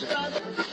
Vamos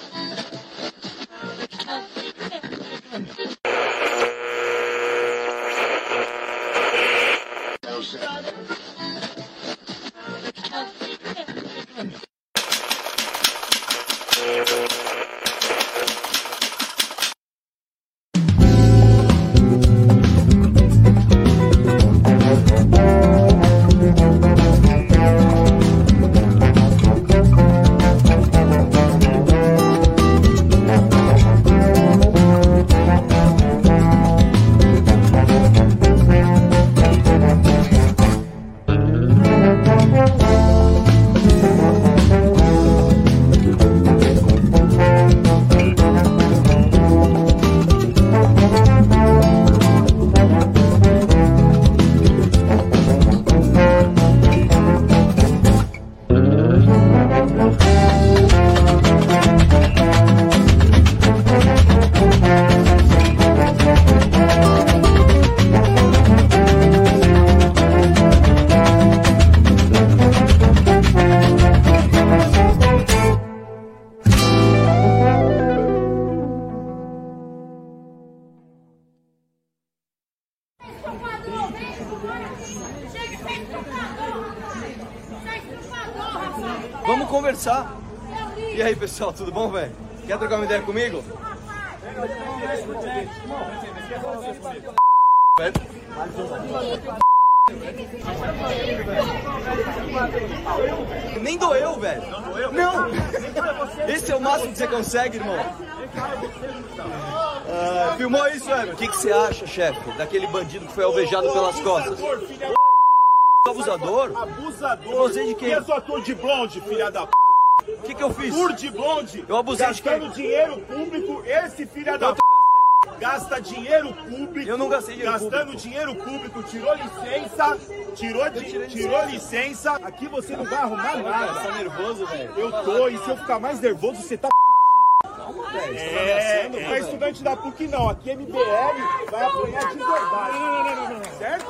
pessoal, tudo bom, velho? Quer trocar uma ideia comigo? Nem doeu, velho. Não! Esse é o máximo que você consegue, irmão. Ah, filmou isso, velho? O que, que você acha, chefe, daquele bandido que foi alvejado pelas costas? Abusador? Abusador. Você de quem? Eu sou ator de blonde, filha da p. O que, que eu fiz? Tour de blonde. Eu abusei de Gastando quem? dinheiro público, esse filha da p. Gasta dinheiro público. Eu não gastei dinheiro Gastando público. dinheiro público, tirou licença. Tirou, di- tirou licença. Aqui você não vai arrumar Tá nada. nervoso, velho? Eu tô, e se eu ficar mais nervoso, você tá. É, não é estudante da PUC não, aqui MBL vai apanhar de verdade. Certo?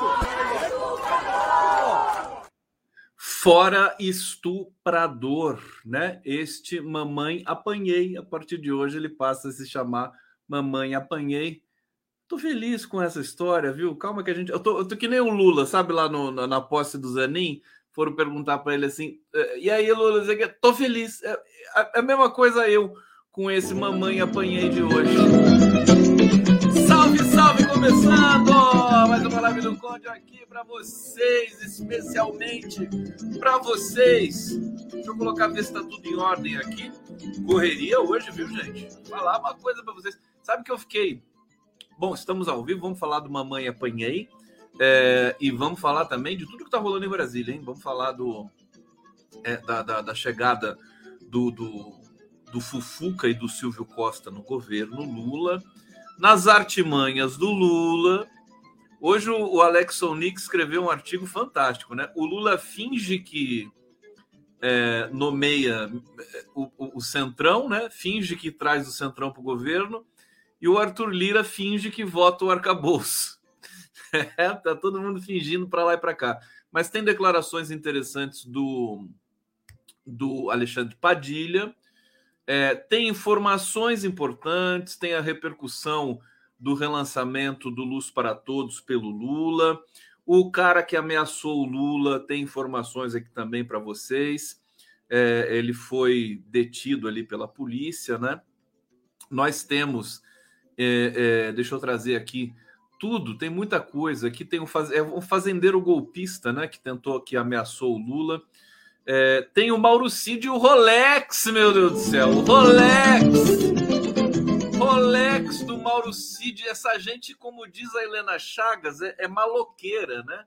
Fora estuprador, né? Este Mamãe Apanhei. A partir de hoje ele passa a se chamar Mamãe Apanhei. Tô feliz com essa história, viu? Calma que a gente. Eu tô, eu tô que nem o Lula, sabe lá no- na, na posse do Zanin? Foram perguntar para ele assim: "Eh, e aí, Lula? Tô feliz. É, é a mesma coisa eu com esse Mamãe Apanhei de hoje. Começando! Mais uma live do Conde aqui para vocês, especialmente para vocês. Deixa eu colocar, ver se tá tudo em ordem aqui. Correria hoje, viu, gente? Falar uma coisa para vocês. Sabe que eu fiquei. Bom, estamos ao vivo, vamos falar do Mamãe Apanhei. é, e vamos falar também de tudo que tá rolando em Brasília, hein? Vamos falar do, é, da, da- da chegada do, do, do Fufuca e do Silvio Costa no governo Lula nas artimanhas do Lula. Hoje o Alex Sonic escreveu um artigo fantástico, né? O Lula finge que é, nomeia é, o, o- o Centrão, né? Finge que traz o Centrão para o governo, e o Arthur Lira finge que vota o arcabouço. É, tá todo mundo fingindo para lá e para cá. Mas tem declarações interessantes do, do Alexandre Padilha, é, tem informações importantes, tem a repercussão do relançamento do Luz para Todos pelo Lula. O cara que ameaçou o Lula tem informações aqui também para vocês. É, ele foi detido ali pela polícia, né? Nós temos, é, é, deixa eu trazer aqui tudo, tem muita coisa. Aqui tem um, faz, é um fazendeiro golpista, né? Que tentou, que ameaçou o Lula. É, tem o Mauricídio e o Rolex, meu Deus do céu. O Rolex. Rolex do Mauricídio. Essa gente, como diz a Helena Chagas, é, é maloqueira, né?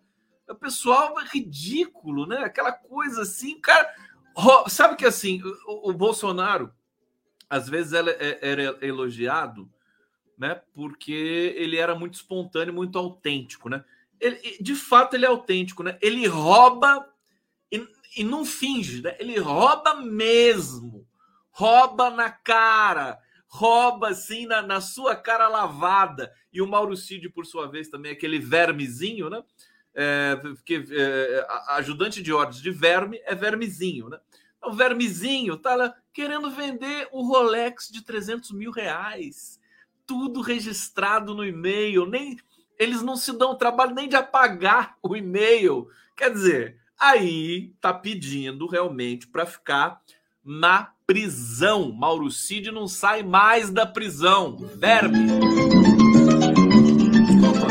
O pessoal é ridículo, né? Aquela coisa assim, cara. Sabe que assim, o, o Bolsonaro, às vezes, ela é- era elogiado, né? Porque ele era muito espontâneo, muito autêntico, né? Ele, de fato, ele é autêntico, né? Ele rouba e, não finge, né? Ele rouba mesmo. Rouba na cara. Rouba assim na, na sua cara lavada. E o Mauricídio, por sua vez, também, aquele vermezinho, né? É, porque é, ajudante de ordens de verme é vermezinho, né? o vermezinho, tá lá querendo vender o Rolex de 300 mil reais. Tudo registrado no e-mail. Nem Eles não se dão trabalho nem de apagar o e-mail. Quer dizer, aí tá pedindo realmente para ficar na prisão. Mauro Cid não sai mais da prisão. Verme. Desculpa.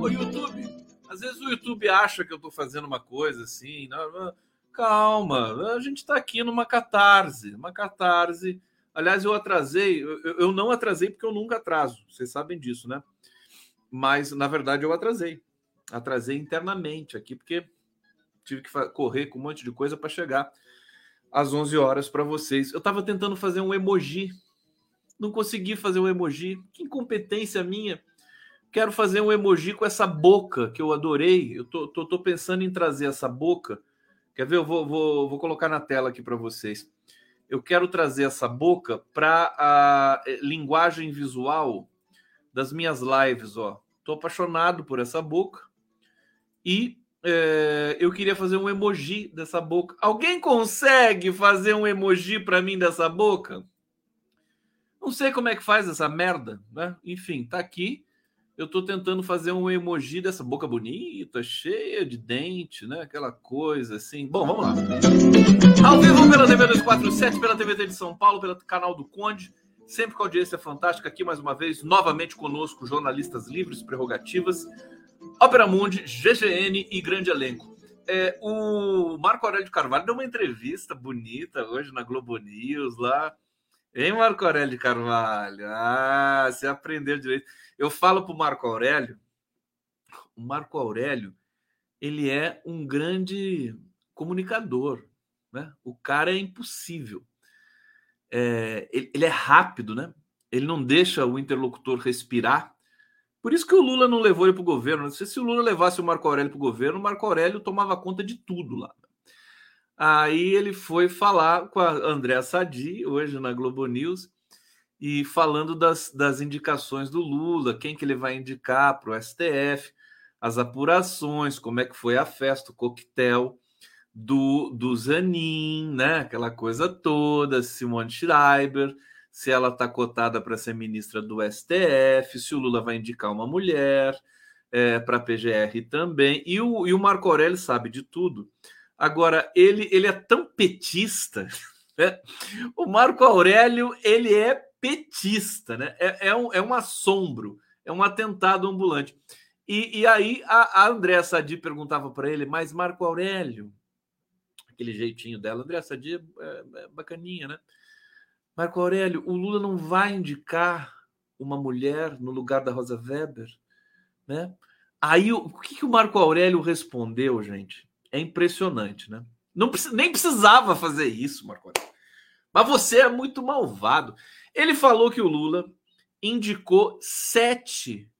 O YouTube. Às vezes o YouTube acha que eu tô fazendo uma coisa assim. Não, calma. A gente tá aqui numa catarse. Uma catarse. Aliás, eu atrasei. Eu, eu não atrasei porque eu nunca atraso. Vocês sabem disso, né? Mas, na verdade, eu atrasei. Atrasei internamente aqui, porque tive que correr com um monte de coisa para chegar às 11 horas para vocês. Eu estava tentando fazer um emoji, não consegui fazer um emoji. Que incompetência minha. Quero fazer um emoji com essa boca que eu adorei. Eu tô, tô, tô pensando em trazer essa boca. Quer ver? Eu vou, vou, vou colocar na tela aqui para vocês. Eu quero trazer essa boca para a eh, linguagem visual das minhas lives. Ó, tô apaixonado por essa boca e é, eu queria fazer um emoji dessa boca. Alguém consegue fazer um emoji para mim dessa boca? Não sei como é que faz essa merda, né? Enfim, tá aqui. Eu tô tentando fazer um emoji dessa boca bonita, cheia de dente, né? Aquela coisa assim. Bom, vamos lá. Ao vivo pela TV 247, pela TVT de São Paulo, pelo canal do Conde. Sempre com audiência fantástica aqui mais uma vez, novamente conosco, jornalistas livres, prerrogativas. Ópera Mundi, GGN e grande elenco. É, o Marco Aurélio de Carvalho deu uma entrevista bonita hoje na Globo News lá. Hein, Marco Aurélio de Carvalho? Ah, você aprendeu direito. Eu falo para o Marco Aurélio, o Marco Aurélio, ele é um grande comunicador, né? O cara é impossível. É, ele, ele é rápido, né? Ele não deixa o interlocutor respirar por isso que o Lula não levou ele para o governo. Não sei se o Lula levasse o Marco Aurélio para o governo, o Marco Aurélio tomava conta de tudo lá. Aí ele foi falar com a Andréa Sadi, hoje na Globo News, e falando das, das indicações do Lula, quem que ele vai indicar para o STF, as apurações, como é que foi a festa, o coquetel do, do Zanin, né? Aquela coisa toda, Simone Schreiber se ela está cotada para ser ministra do STF, se o Lula vai indicar uma mulher é, para a PGR também. E o, e o Marco Aurélio sabe de tudo. Agora, ele, ele é tão petista. Né? O Marco Aurélio ele é petista, né? É, é, um, é um assombro, é um atentado ambulante. E, e aí a, a Andréa Sadi perguntava para ele, mas Marco Aurélio, aquele jeitinho dela, Andréa Sadi é, é bacaninha, né? Marco Aurélio, o Lula não vai indicar uma mulher no lugar da Rosa Weber, né? Aí o que, que o Marco Aurélio respondeu, gente? É impressionante, né? Não, nem precisava fazer isso, Marco Aurélio. Mas você é muito malvado. Ele falou que o Lula indicou sete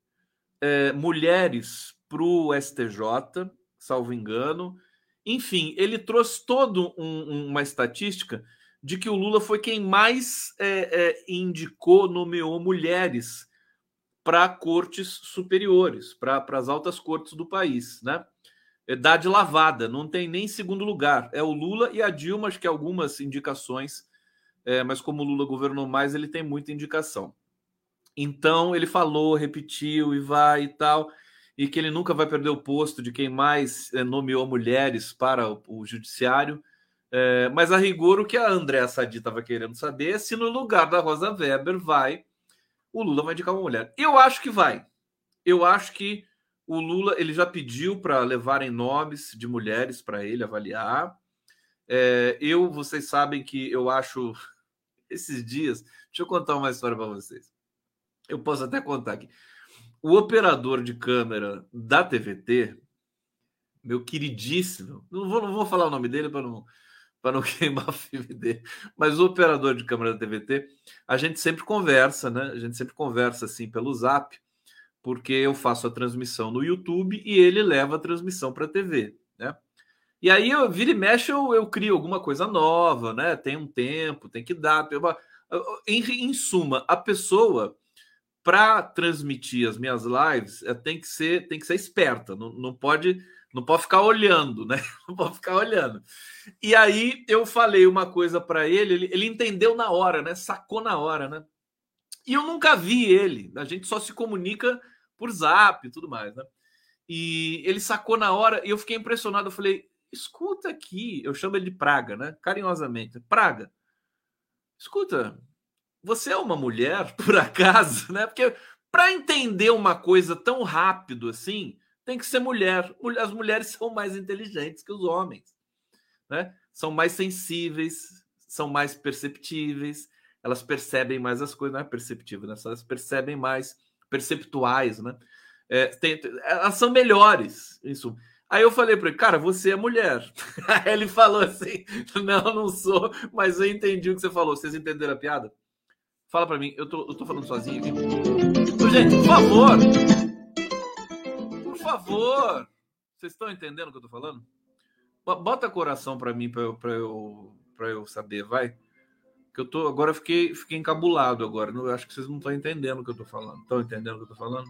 é, mulheres para o STJ, salvo engano. Enfim, ele trouxe toda um, uma estatística de que o Lula foi quem mais é, é, indicou, nomeou mulheres para cortes superiores, para as altas cortes do país, né? É Dade lavada, não tem nem segundo lugar. É o Lula e a Dilma, acho que algumas indicações, é, mas como o Lula governou mais, ele tem muita indicação. Então ele falou, repetiu e vai e tal, e que ele nunca vai perder o posto de quem mais é, nomeou mulheres para o, o judiciário. É, mas a rigor, o que a Andréa Sadi estava querendo saber é se no lugar da Rosa Weber vai o Lula vai indicar uma mulher. Eu acho que vai. Eu acho que o Lula ele já pediu para levarem nomes de mulheres para ele avaliar. É, eu, vocês sabem que eu acho esses dias. Deixa eu contar uma história para vocês. Eu posso até contar aqui. O operador de câmera da TVT, meu queridíssimo, não vou, não vou falar o nome dele para não para não queimar o filme dele. Mas o operador de câmera da TVT, a gente sempre conversa, né? A gente sempre conversa assim pelo Zap, porque eu faço a transmissão no YouTube e ele leva a transmissão para a TV, né? E aí eu vira e mexe, eu, eu crio alguma coisa nova, né? Tem um tempo, tem que dar. Em, em suma, a pessoa para transmitir as minhas lives, é, tem que ser tem que ser esperta, não, não pode não pode ficar olhando, né? Não pode ficar olhando. E aí eu falei uma coisa para ele, ele, ele entendeu na hora, né? Sacou na hora, né? E eu nunca vi ele. A gente só se comunica por Zap e tudo mais, né? E ele sacou na hora e eu fiquei impressionado. Eu falei: escuta aqui, eu chamo ele de Praga, né? Carinhosamente, Praga. Escuta, você é uma mulher, por acaso, né? Porque para entender uma coisa tão rápido assim, tem que ser mulher. As mulheres são mais inteligentes que os homens, né? São mais sensíveis, são mais perceptíveis, elas percebem mais as coisas, não é perceptível, né? Elas percebem mais, perceptuais, né? É, tem, elas são melhores, isso. Aí eu falei para ele, cara, você é mulher. Aí ele falou assim: não, não sou, mas eu entendi o que você falou. Vocês entenderam a piada? Fala para mim, eu tô, eu tô falando sozinho aqui. Gente, por favor. Favor. Vocês estão entendendo o que eu tô falando? Bota coração para mim, para eu, eu, eu saber, vai. Que eu tô. Agora eu fiquei, fiquei encabulado agora. Eu acho que vocês não estão entendendo o que eu tô falando. Estão entendendo o que eu tô falando?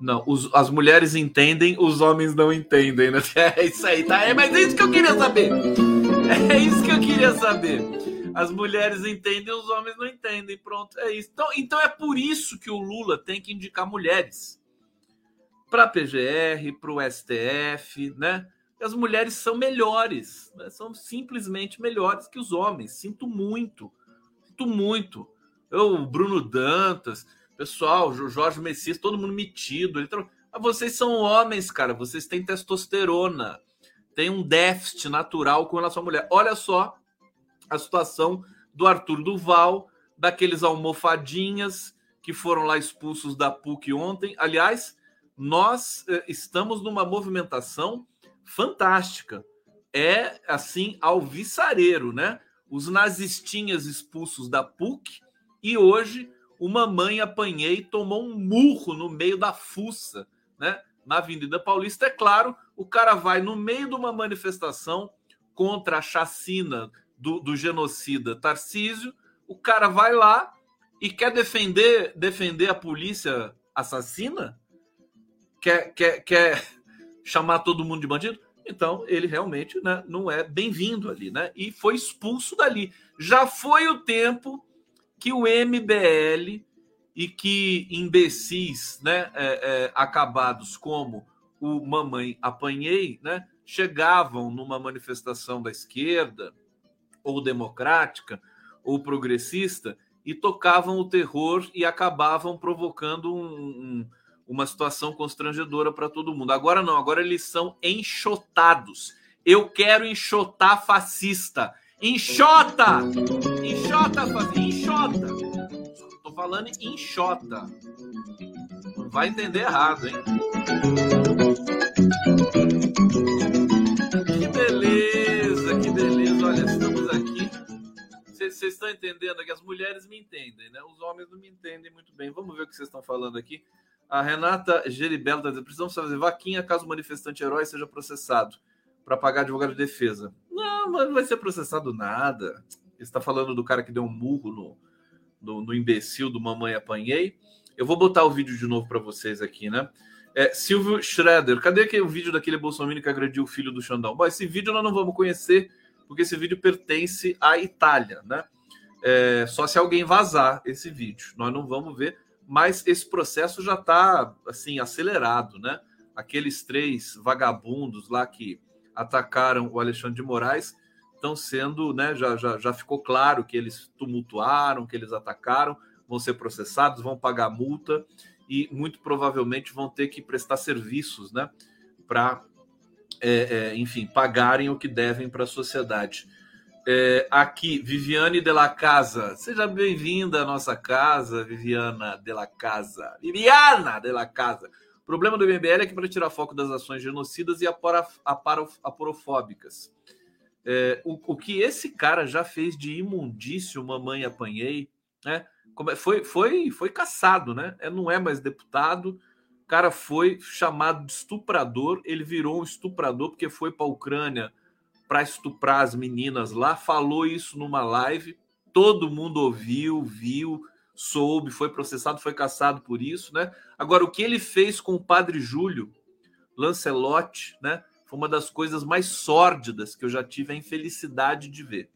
Não, os, as mulheres entendem, os homens não entendem, né? É isso aí, tá? É, mas é isso que eu queria saber. É isso que eu queria saber. As mulheres entendem, os homens não entendem. Pronto, é isso. Então, então é por isso que o Lula tem que indicar mulheres para a PGR, para o STF, né? As mulheres são melhores, né? são simplesmente melhores que os homens. Sinto muito, sinto muito. Eu, Bruno Dantas, pessoal, Jorge Messias, todo mundo metido. Então, vocês são homens, cara. Vocês têm testosterona. Tem um déficit natural com relação à mulher. Olha só a situação do Arthur Duval, daqueles almofadinhas que foram lá expulsos da PUC ontem. Aliás, nós eh, estamos numa movimentação fantástica. É assim, alvissareiro, né? Os nazistinhas expulsos da PUC e hoje uma mãe apanhei tomou um murro no meio da fuça, né? Na Avenida Paulista, é claro, o cara vai no meio de uma manifestação contra a chacina do, do genocida Tarcísio, o cara vai lá e quer defender defender a polícia assassina? Quer, quer, quer chamar todo mundo de bandido? Então, ele realmente né, não é bem-vindo ali, né? E foi expulso dali. Já foi o tempo que o MBL e que imbecis né, é, é, acabados como o Mamãe Apanhei né, chegavam numa manifestação da esquerda, ou democrática, ou progressista, e tocavam o terror e acabavam provocando um, um, uma situação constrangedora para todo mundo. Agora não, agora eles são enxotados. Eu quero enxotar fascista. Enxota! Enxota, enxota. Tô falando enxota. Vai entender errado, hein? Que beleza, que beleza. Olha, estamos aqui. Vocês estão entendendo aqui? As mulheres me entendem, né? Os homens não me entendem muito bem. Vamos ver o que vocês estão falando aqui. A Renata Geribello está dizendo: precisamos fazer vaquinha caso o manifestante herói seja processado para pagar advogado de defesa. Não, mas não vai ser processado nada. Está falando do cara que deu um murro no, no, no, imbecil do Mamãe Apanhei. Eu vou botar o vídeo de novo para vocês aqui, né? É, Silvio Schroeder, cadê aquele vídeo daquele Bolsonaro que agrediu o filho do Xandão? Bom, esse vídeo nós não vamos conhecer, porque esse vídeo pertence à Itália, né? É, só se alguém vazar esse vídeo. Nós não vamos ver, mas esse processo já está assim acelerado, né? Aqueles três vagabundos lá que atacaram o Alexandre de Moraes estão sendo, né? Já, já, já ficou claro que eles tumultuaram, que eles atacaram, vão ser processados, vão pagar multa e muito provavelmente vão ter que prestar serviços, né? Para, é, é, enfim, pagarem o que devem para a sociedade. É, aqui, Viviane de la Casa. Seja bem-vinda à nossa casa, Viviana de la Casa. Viviana de la Casa. O problema do MBL é que para tirar foco das ações genocidas e aporofóbicas. É, o, o, que esse cara já fez de imundício, mamãe apanhei, né? É, foi, foi, foi caçado, né? É, não é mais deputado. O cara foi chamado de estuprador. Ele virou um estuprador porque foi para a Ucrânia para estuprar as meninas lá. Falou isso numa live. Todo mundo ouviu, viu, soube, foi processado, foi caçado por isso, né? Agora, o que ele fez com o padre Júlio Lancelotti, né? Foi uma das coisas mais sórdidas que eu já tive a infelicidade de ver.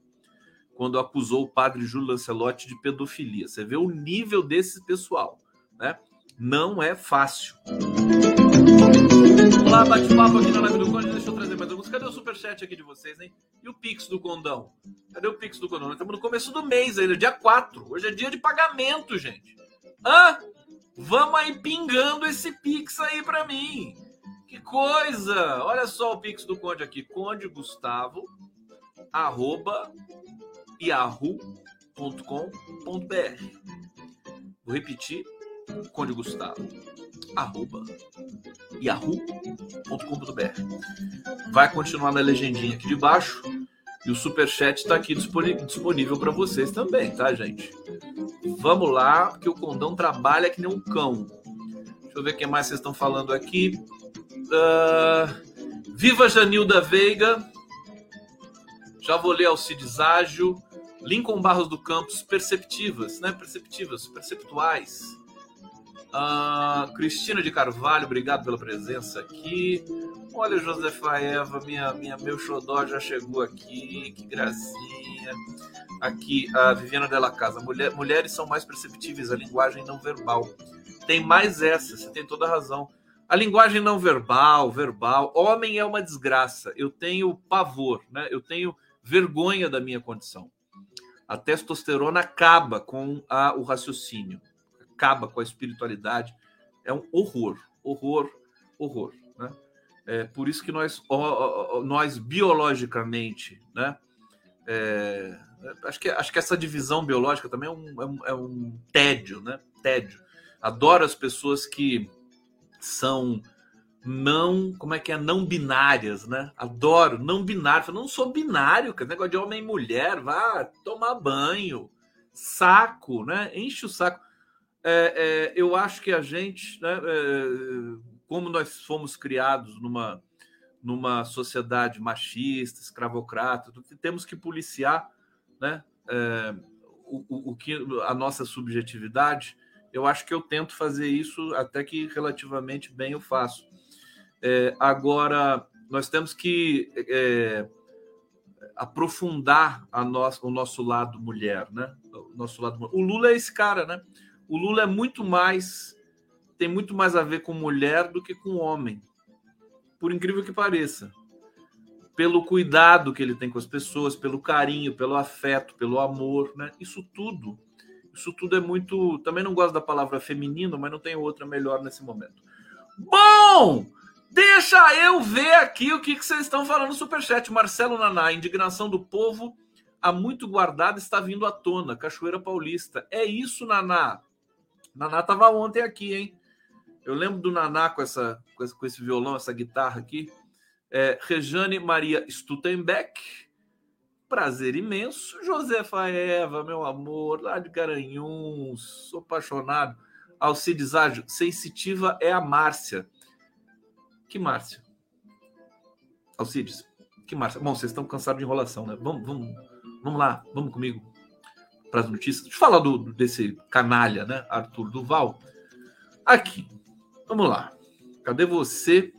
Quando acusou o padre Júlio Lancelotti de pedofilia. Você vê o nível desse pessoal, né? Não é fácil. Olá, bate-papo aqui na live do Conde. Deixa eu. Cadê o superchat aqui de vocês, hein? E o Pix do Condão? Cadê o Pix do Condão? Nós estamos no começo do mês ainda, dia 4. Hoje é dia de pagamento, gente. Hã? Vamos aí pingando esse Pix aí para mim. Que coisa! Olha só o Pix do Conde aqui. Conde Gustavo, arroba, yahoo.com.br. Vou repetir. Conde Gustavo, arroba, yahoo.com.br. Vai continuar na legendinha aqui de baixo. E o superchat está aqui disponível para vocês também, tá, gente? Vamos lá, que o Condão trabalha que nem um cão. Deixa eu ver o que mais vocês estão falando aqui. Uh, Viva Janilda Veiga. Já vou ler Alcides Ágil. Lincoln Barros do Campos, perceptivas, né? Perceptivas, perceptuais. Uh, Cristina de Carvalho, obrigado pela presença aqui. Olha, Josefa Eva, minha, minha, meu xodó já chegou aqui, que gracinha. Aqui, a Viviana Della Casa. Mulher, mulheres são mais perceptíveis, a linguagem não verbal. Tem mais essa, você tem toda a razão. A linguagem não verbal, verbal. Homem é uma desgraça. Eu tenho pavor, né? Eu tenho vergonha da minha condição. A testosterona acaba com a, o raciocínio acaba com a espiritualidade. É um horror, horror, horror. Né? É por isso que nós, nós biologicamente, né? É, acho, que, acho que essa divisão biológica também é um, é um, é um tédio, né? Tédio. Adoro as pessoas que são não, como é que é, não binárias, né? Adoro, não binário. Não sou binário, que negócio de homem e mulher, vá tomar banho, saco, né? Enche o saco é, é, eu acho que a gente, né, é, como nós fomos criados numa, numa sociedade machista, escravocrata, temos que policiar né, é, o, o, que a nossa subjetividade. Eu acho que eu tento fazer isso até que relativamente bem eu faço. É, agora, nós temos que aprofundar a o nosso lado mulher, né? O nosso lado. O Lula é esse cara, né? O Lula é muito mais tem muito mais a ver com mulher do que com homem. Por incrível que pareça. Pelo cuidado que ele tem com as pessoas, pelo carinho, pelo afeto, pelo amor, né? Isso tudo. Isso tudo é muito. Também não gosto da palavra feminino, mas não tem outra melhor nesse momento. Bom! Deixa eu ver aqui o que, que vocês estão falando no Superchat. Marcelo Naná, indignação do povo há muito guardada está vindo à tona. Cachoeira Paulista. É isso, Naná. Naná estava ontem aqui, hein? Eu lembro do Naná com, essa, com, esse, com esse violão, essa guitarra aqui. É, Rejane Maria Stutenbeck. Prazer imenso. Josefa Eva, meu amor, lá de Garanhuns. Sou apaixonado. Alcides Ágil, sensitiva é a Márcia. Que Márcia? Alcides, que Márcia? Bom, vocês estão cansados de enrolação, né? Vamos, vamos, vamos lá, vamos comigo para as notícias. Deixa eu falar do, desse canalha, né? Arthur Duval. Aqui. Vamos lá. Cadê você?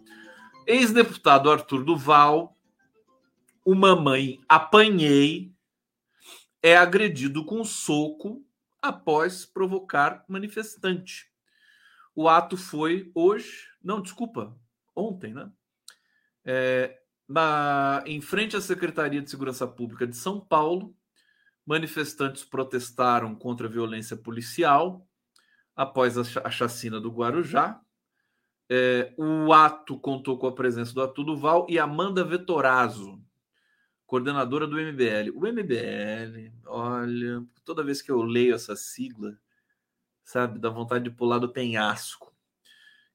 Ex-deputado Arthur Duval, uma mãe apanhei, é agredido com soco após provocar manifestante. O ato foi hoje, não, desculpa, ontem, né? É, na, em frente à Secretaria de Segurança Pública de São Paulo, Manifestantes protestaram contra a violência policial após a chacina do Guarujá. É, o ato contou com a presença do Atuduval e Amanda Vetorazzo, coordenadora do MBL. O MBL, olha, toda vez que eu leio essa sigla, sabe, dá vontade de pular do penhasco,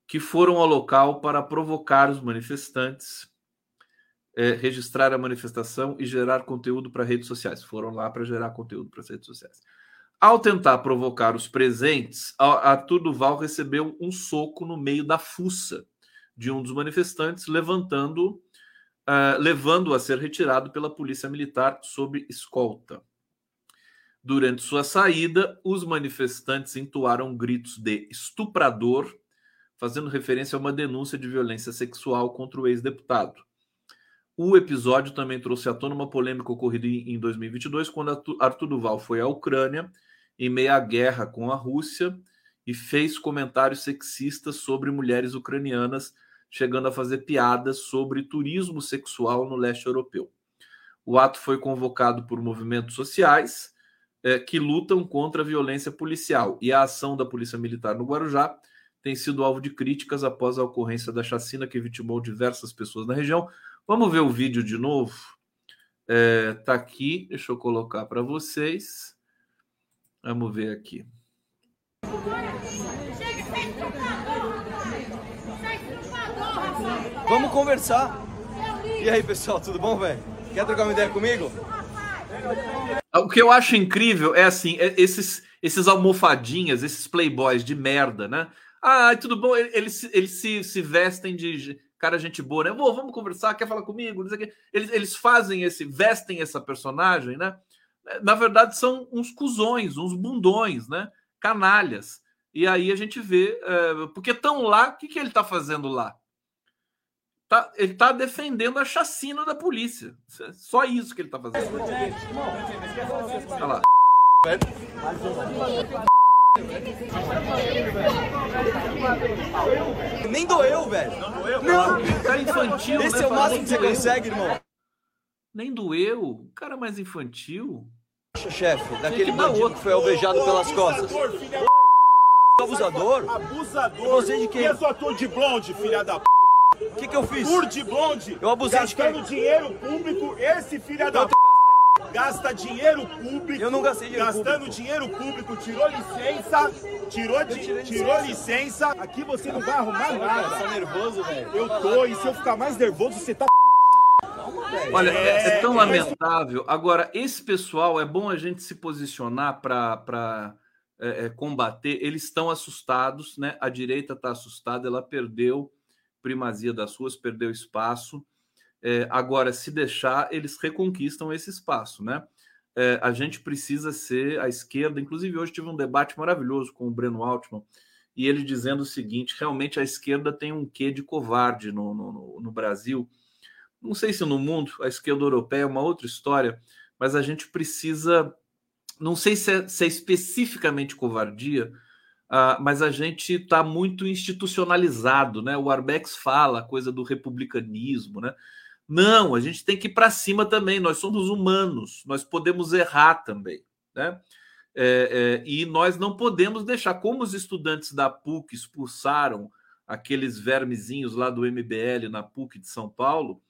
que foram ao local para provocar os manifestantes é, registrar a manifestação e gerar conteúdo para redes sociais. Foram lá para gerar conteúdo para as redes sociais. Ao tentar provocar os presentes, a, a Turduval recebeu um soco no meio da fuça de um dos manifestantes, levantando, uh, levando a ser retirado pela polícia militar sob escolta. Durante sua saída, os manifestantes entoaram gritos de estuprador, fazendo referência a uma denúncia de violência sexual contra o ex-deputado. O episódio também trouxe à tona uma polêmica ocorrida em 2022, quando Arthur Duval foi à Ucrânia, em meio à guerra com a Rússia, e fez comentários sexistas sobre mulheres ucranianas, chegando a fazer piadas sobre turismo sexual no leste europeu. O ato foi convocado por movimentos sociais é, que lutam contra a violência policial. E a ação da Polícia Militar no Guarujá tem sido alvo de críticas após a ocorrência da chacina que vitimou diversas pessoas na região. Vamos ver o vídeo de novo? É, tá aqui, deixa eu colocar para vocês. Vamos ver aqui. Vamos conversar. E aí, pessoal, tudo bom, velho? Quer trocar uma ideia comigo? O que eu acho incrível é assim, é esses, esses almofadinhas, esses playboys de merda, né? Ah, tudo bom, eles, eles se, se vestem de cara gente boa, né? Vou, vamos conversar, quer falar comigo? Eles, eles fazem esse, vestem essa personagem, né? Na verdade, são uns cuzões, uns bundões, né? Canalhas. E aí a gente vê, é, porque estão lá, o que, que ele está fazendo lá? Tá, ele está defendendo a chacina da polícia. Só isso que ele está fazendo. Olha lá. Nem doeu, velho. Não doeu? Não. Cara infantil. Esse né? é o máximo que você consegue, irmão. Nem doeu. O cara mais infantil. Chefe, daquele bandido que foi alvejado pelas costas. Abusador? Abusador. Você de quem? Eu ator de blonde, filha da p. O que, que eu fiz? Por de blonde. Eu abusei de Gastando quem? dinheiro público, esse filha da p. Gasta dinheiro público. Eu não gastei dinheiro Gastando público. dinheiro público, tirou licença. Tirou, di- tirou licença. Aqui você não vai arrumar Tá nada. nervoso, velho? Eu tô, e se eu ficar mais nervoso, você tá. Olha, é, é tão É, lamentável. Agora, esse pessoal, é bom a gente se posicionar para é, é, combater. Eles estão assustados, né? A direita está assustada, ela perdeu primazia das ruas, perdeu espaço. É, agora, se deixar, eles reconquistam esse espaço, né? É, a gente precisa ser a esquerda. Inclusive, hoje tive um debate maravilhoso com o Breno Altman e ele dizendo o seguinte: realmente a esquerda tem um quê de covarde no, no, no- Brasil. Não sei se no mundo, a esquerda europeia é uma outra história, mas a gente precisa. Não sei se é, se é especificamente covardia, ah, mas a gente está muito institucionalizado, né? O Arbex fala a coisa do republicanismo, né? Não, a gente tem que ir para cima também. Nós somos humanos, nós podemos errar também, né? É, é, e nós não podemos deixar, como os estudantes da PUC expulsaram aqueles vermezinhos lá do MBL na PUC de São Paulo,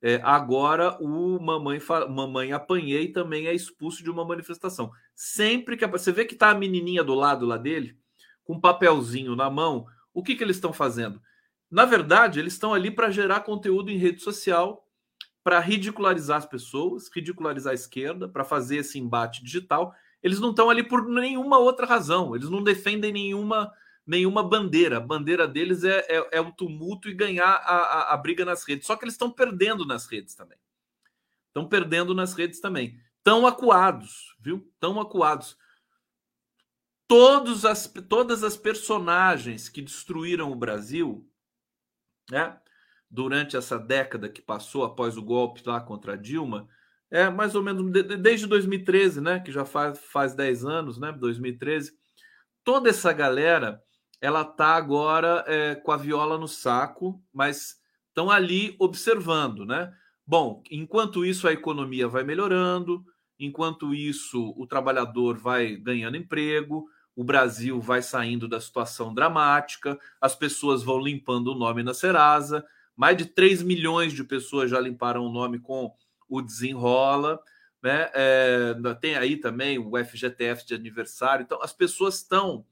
é, agora o mamãe, mamãe apanhei também é expulso de uma manifestação. Sempre que você vê que tá a menininha do lado lá dele, com um papelzinho na mão, o que, que eles estão fazendo? Na verdade, eles estão ali para gerar conteúdo em rede social, para ridicularizar as pessoas, ridicularizar a esquerda, para fazer esse embate digital. Eles não estão ali por nenhuma outra razão, eles não defendem nenhuma nenhuma bandeira. A bandeira deles é, é, é o tumulto e ganhar a, a, a briga nas redes. Só que eles estão perdendo nas redes também. Estão perdendo nas redes também. Estão acuados, viu? Estão acuados. Todos as, todas as personagens que destruíram o Brasil, né? Durante essa década que passou após o golpe lá contra Dilma, é mais ou menos de- de- desde 2013, né? Que já faz, faz 10 anos, né? 2013. Toda essa galera ela tá agora é, com a viola no saco, mas estão ali observando, né? Bom, enquanto isso a economia vai melhorando, enquanto isso o trabalhador vai ganhando emprego, o Brasil vai saindo da situação dramática, as pessoas vão limpando o nome na Serasa, mais de 3 milhões de pessoas já limparam o nome com o Desenrola, né? É, tem aí também o FGTF de aniversário, então as pessoas estão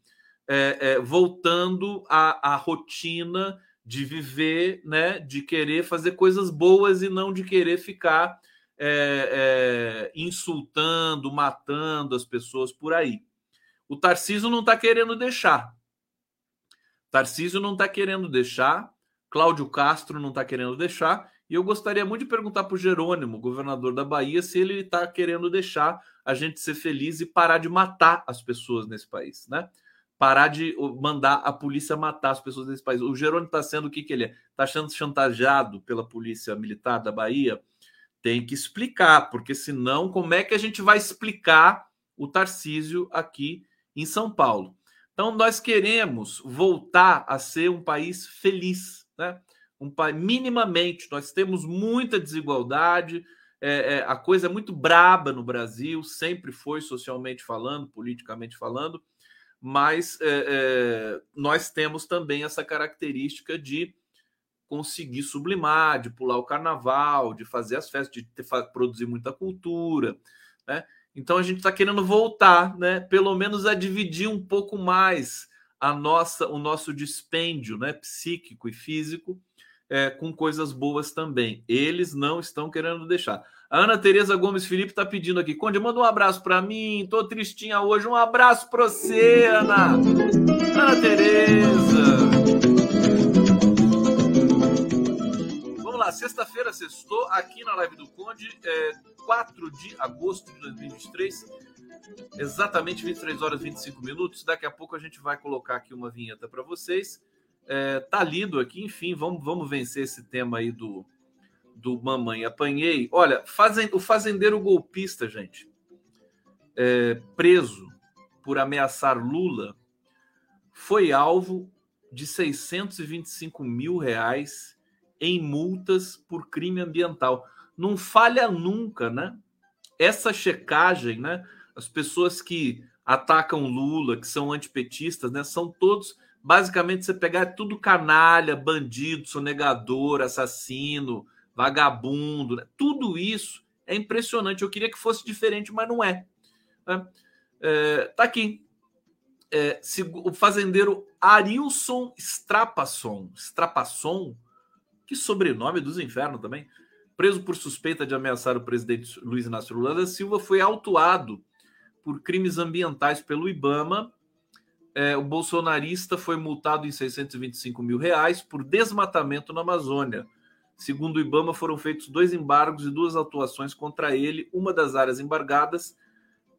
é, é, voltando à, à rotina de viver, né, de querer fazer coisas boas e não de querer ficar é, é, insultando, matando as pessoas por aí. O Tarcísio não está querendo deixar. Tarcísio não está querendo deixar. Cláudio Castro não está querendo deixar. E eu gostaria muito de perguntar para o Jerônimo, governador da Bahia, se ele está querendo deixar a gente ser feliz e parar de matar as pessoas nesse país, né? Parar de mandar a polícia matar as pessoas nesse país. O Jerônimo está sendo o que, que ele é? Está sendo chantageado pela polícia militar da Bahia? Tem que explicar, porque senão, como é que a gente vai explicar o Tarcísio aqui em São Paulo? Então, nós queremos voltar a ser um país feliz, né? Um país minimamente. Nós temos muita desigualdade, é, é, a coisa é muito braba no Brasil, sempre foi socialmente falando, politicamente falando, mas é, é nós temos também essa característica de conseguir sublimar, de pular o carnaval, de fazer as festas, de ter, produzir muita cultura, né? Então a gente está querendo voltar, né? Pelo menos a dividir um pouco mais a nossa, o nosso dispêndio, né? Psíquico e físico, é, com coisas boas também. Eles não estão querendo deixar. A Ana Tereza Gomes Felipe está pedindo aqui, Conde, manda um abraço para mim. Tô tristinha hoje. Um abraço para você, Ana. Ana Tereza. lá, sexta-feira, sextou, aqui na live do Conde, é, 4 de agosto de 2023, exatamente 23 horas e 25 minutos. Daqui a pouco a gente vai colocar aqui uma vinheta para vocês. É, tá lido aqui, enfim, vamos, vamos vencer esse tema aí do, do Mamãe Apanhei. Olha, fazem, o fazendeiro golpista, gente, é, preso por ameaçar Lula, foi alvo de 625 mil reais em multas por crime ambiental. Não falha nunca, né? Essa checagem, né? As pessoas que atacam Lula, que são antipetistas, né? São todos, basicamente, você pegar é tudo canalha, bandido, sonegador, assassino, vagabundo, né? tudo isso é impressionante. Eu queria que fosse diferente, mas não é. Né? É, tá aqui. É, o fazendeiro Arilson Strapasson, Strapasson que sobrenome dos infernos também, preso por suspeita de ameaçar o presidente Luiz Inácio Lula da Silva, foi autuado por crimes ambientais pelo IBAMA. É, o bolsonarista foi multado em 625 mil reais por desmatamento na Amazônia. Segundo o IBAMA, foram feitos dois embargos e duas atuações contra ele. Uma das áreas embargadas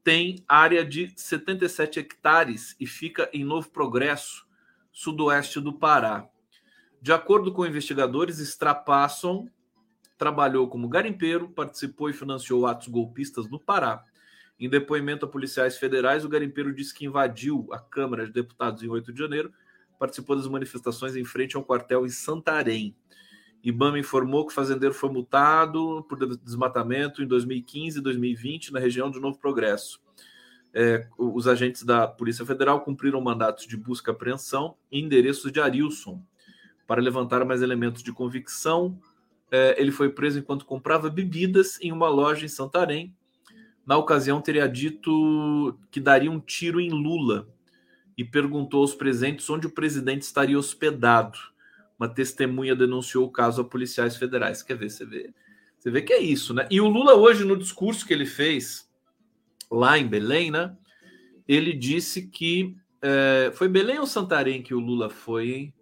tem área de 77 hectares e fica em Novo Progresso, sudoeste do Pará. De acordo com investigadores, Strapasson trabalhou como garimpeiro, participou e financiou atos golpistas no Pará. Em depoimento a policiais federais, o garimpeiro disse que invadiu a Câmara de Deputados em 8 de janeiro, participou das manifestações em frente ao quartel em Santarém. Ibama informou que o fazendeiro foi multado por desmatamento em 2015 e 2020 na região de Novo Progresso. É, os agentes da Polícia Federal cumpriram mandatos de busca e apreensão em endereços de Arilson, para levantar mais elementos de convicção. É, ele foi preso enquanto comprava bebidas em uma loja em Santarém. Na ocasião, teria dito que daria um tiro em Lula e perguntou aos presentes onde o presidente estaria hospedado. Uma testemunha denunciou o caso a policiais federais. Quer ver? Você vê, você vê que é isso, né? E o Lula, hoje, no discurso que ele fez lá em Belém, né? Ele disse que. É, foi Belém ou Santarém que o Lula foi, hein?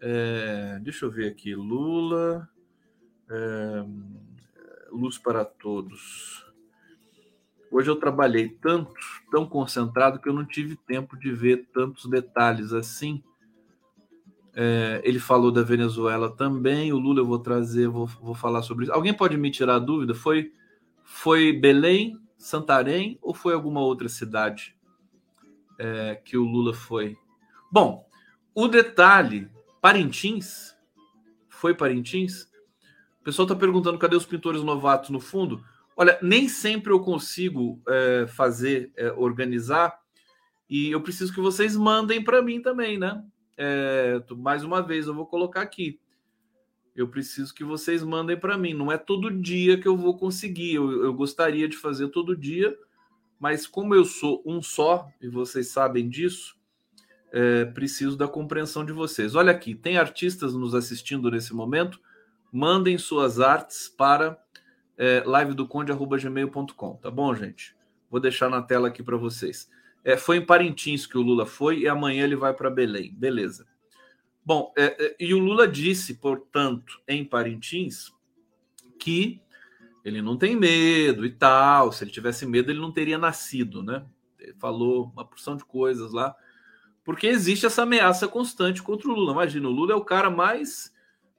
É, deixa eu ver aqui. Lula. É, luz para todos. Hoje eu trabalhei tanto, tão concentrado, que eu não tive tempo de ver tantos detalhes assim. É, ele falou da Venezuela também. O Lula eu vou trazer, vou, vou falar sobre isso. Alguém pode me tirar a dúvida? Foi, foi Belém, Santarém ou foi alguma outra cidade é, que o Lula foi? Bom, o detalhe Parintins? Foi Parintins? O pessoal está perguntando cadê os pintores novatos no fundo. Olha, nem sempre eu consigo é, fazer, é, organizar, e eu preciso que vocês mandem para mim também, né? É, mais uma vez, eu vou colocar aqui. Eu preciso que vocês mandem para mim. Não é todo dia que eu vou conseguir. Eu, eu gostaria de fazer todo dia, mas como eu sou um só, e vocês sabem disso, é, preciso da compreensão de vocês. Olha aqui, tem artistas nos assistindo nesse momento. Mandem suas artes para é, livedoconde.gmail.com, tá bom, gente? Vou deixar na tela aqui para vocês. É, foi em Parintins que o Lula foi e amanhã ele vai para Belém. Beleza. Bom, é, é, e o Lula disse, portanto, em Parintins, que ele não tem medo e tal. Se ele tivesse medo, ele não teria nascido, né? Ele falou uma porção de coisas lá, porque existe essa ameaça constante contra o Lula. Imagina, o Lula é o cara mais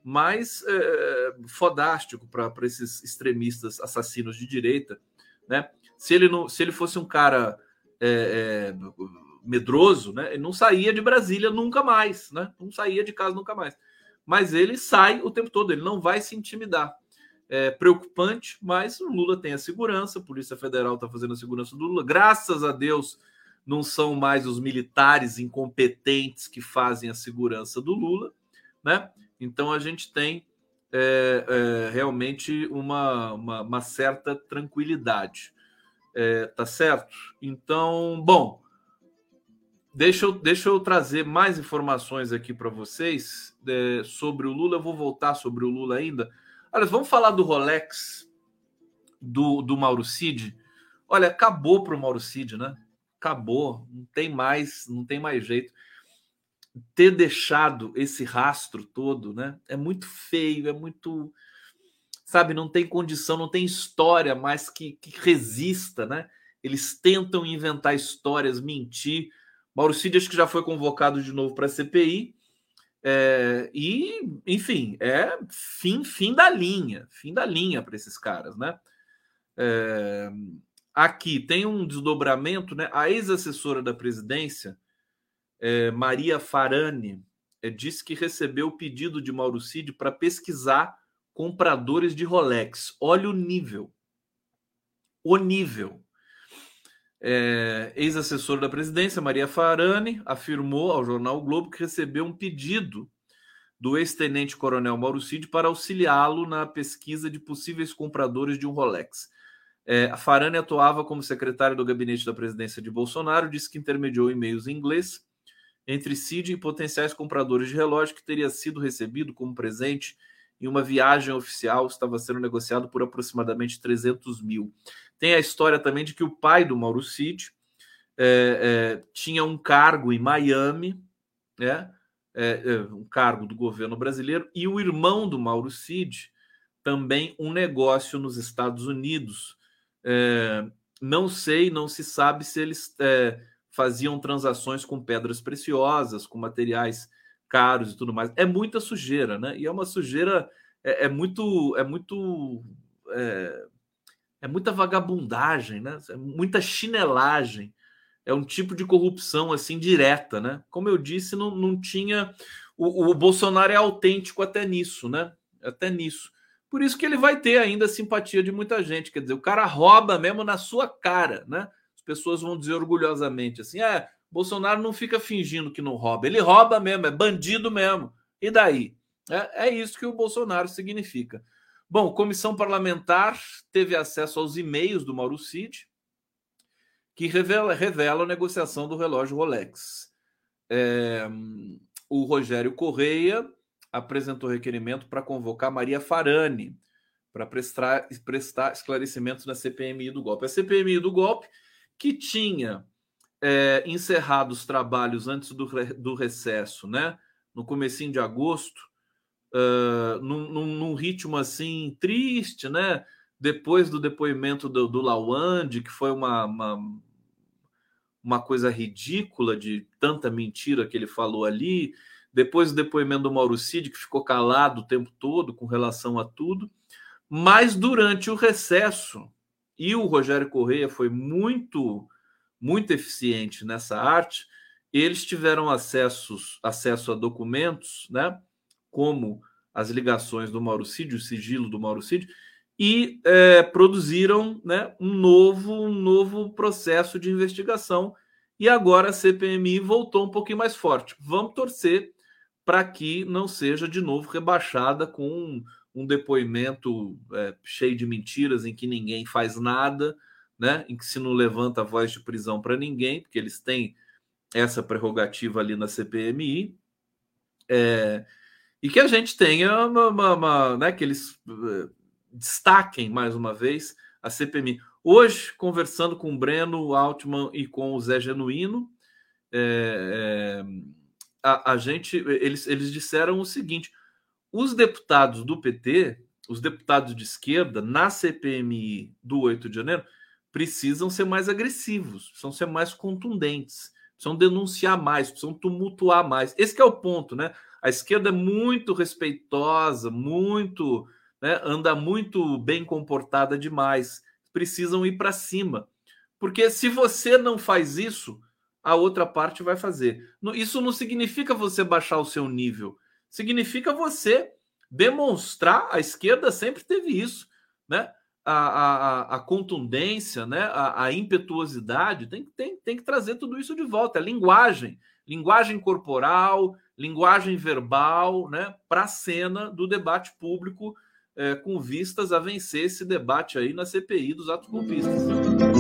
mais é, fodástico para esses extremistas assassinos de direita, né? Se ele não, se ele fosse um cara é, é, medroso, né? Ele não saía de Brasília nunca mais, né? Não saía de casa nunca mais. Mas ele sai o tempo todo, ele não vai se intimidar é, preocupante, mas o Lula tem a segurança, a Polícia Federal está fazendo a segurança do Lula. Graças a Deus, não são mais os militares incompetentes que fazem a segurança do Lula, né? Então a gente tem é, é, realmente uma, uma, uma, certa tranquilidade, é, tá certo? Então, bom, deixa eu, deixa eu trazer mais informações aqui para vocês é, sobre o Lula. Eu vou voltar sobre o Lula ainda Olha, vamos falar do Rolex do, do Mauro Cid. Olha, acabou para o Mauro Cid, né? Acabou, não tem mais, não tem mais jeito. Ter deixado esse rastro todo, né? É muito feio, é muito, sabe? Não tem condição, não tem história mais que, que resista, né? Eles tentam inventar histórias, mentir. Mauro Cid acho que já foi convocado de novo para a CPI é, e, enfim, é fim, fim da linha, fim da linha para esses caras, né? É, aqui tem um desdobramento, né? A ex-assessora da presidência, é, Maria Farani, é, disse que recebeu o pedido de Mauro Cid para pesquisar compradores de Rolex. Olha o nível. O nível. É, Ex-assessor da presidência, Maria Farani, afirmou ao jornal o Globo que recebeu um pedido do ex-tenente coronel Mauro Cid para auxiliá-lo na pesquisa de possíveis compradores de um Rolex. É, a Farani atuava como secretária do gabinete da presidência de Bolsonaro, disse que intermediou e-mails em inglês entre Cid e potenciais compradores de relógio que teria sido recebido como presente em uma viagem oficial, estava sendo negociado por aproximadamente 300 mil. Tem a história também de que o pai do Mauro Cid é, é, tinha um cargo em Miami, né? É, é, um cargo do governo brasileiro, e o irmão do Mauro Cid também um negócio nos Estados Unidos. É, não sei, não se sabe se eles é, faziam transações com pedras preciosas, com materiais caros e tudo mais. É muita sujeira, né? E é uma sujeira, é, é muito, é muito é, é muita vagabundagem, né? É muita chinelagem. É um tipo de corrupção assim direta, né? Como eu disse, não, não tinha. O, o Bolsonaro é autêntico até nisso, né? Até nisso. Por isso que ele vai ter ainda a simpatia de muita gente. Quer dizer, o cara rouba mesmo na sua cara, né? As pessoas vão dizer orgulhosamente assim: é, Bolsonaro não fica fingindo que não rouba, ele rouba mesmo, é bandido mesmo. E daí? É, é isso que o Bolsonaro significa. Bom, comissão parlamentar teve acesso aos e-mails do Mauro Cid, que revela, revela a negociação do relógio Rolex. É, o Rogério Correia apresentou requerimento para convocar Maria Farani para prestar, prestar esclarecimentos na CPMI do golpe. A CPMI do golpe, que tinha é, encerrado os trabalhos antes do, do recesso, né, no comecinho de agosto, uh, num, num, ritmo assim triste, né? Depois do depoimento do, do Lawande, que foi uma, uma, uma coisa ridícula de tanta mentira que ele falou ali, depois do depoimento do Mauro Cid, que ficou calado o tempo todo com relação a tudo, mas durante o recesso, e o Rogério Correia foi muito, muito eficiente nessa arte, eles tiveram acessos, acesso a documentos, né? como as ligações do Mauro Cid, o sigilo do Mauro Cid, e é, produziram né, um, novo, um novo processo de investigação. E agora a CPMI voltou um pouquinho mais forte. Vamos torcer para que não seja de novo rebaixada com um, depoimento é, cheio de mentiras, em que ninguém faz nada, né, em que se não levanta a voz de prisão para ninguém, porque eles têm essa prerrogativa ali na CPMI. É, e que a gente tenha uma, uma, uma né, que eles uh, destaquem mais uma vez a CPMI. Hoje, conversando com o Breno Altman e com o Zé Genuíno, é, é, a, a gente, eles, eles disseram o seguinte: os deputados do PT, os deputados de esquerda, na CPMI do 8 de janeiro, precisam ser mais agressivos, precisam ser mais contundentes, precisam denunciar mais, precisam tumultuar mais. Esse é o ponto, né? A esquerda é muito respeitosa, muito, né, anda muito bem comportada demais. Precisam ir para cima. Porque se você não faz isso, a outra parte vai fazer. Isso não significa você baixar o seu nível. Significa você demonstrar, a esquerda sempre teve isso, né? A, a, a contundência, né? A, a, impetuosidade, tem, tem, tem que trazer tudo isso de volta. É linguagem, linguagem corporal, linguagem verbal, né? Para a cena do debate público, é, com vistas a vencer esse debate aí na CPI dos atos golpistas.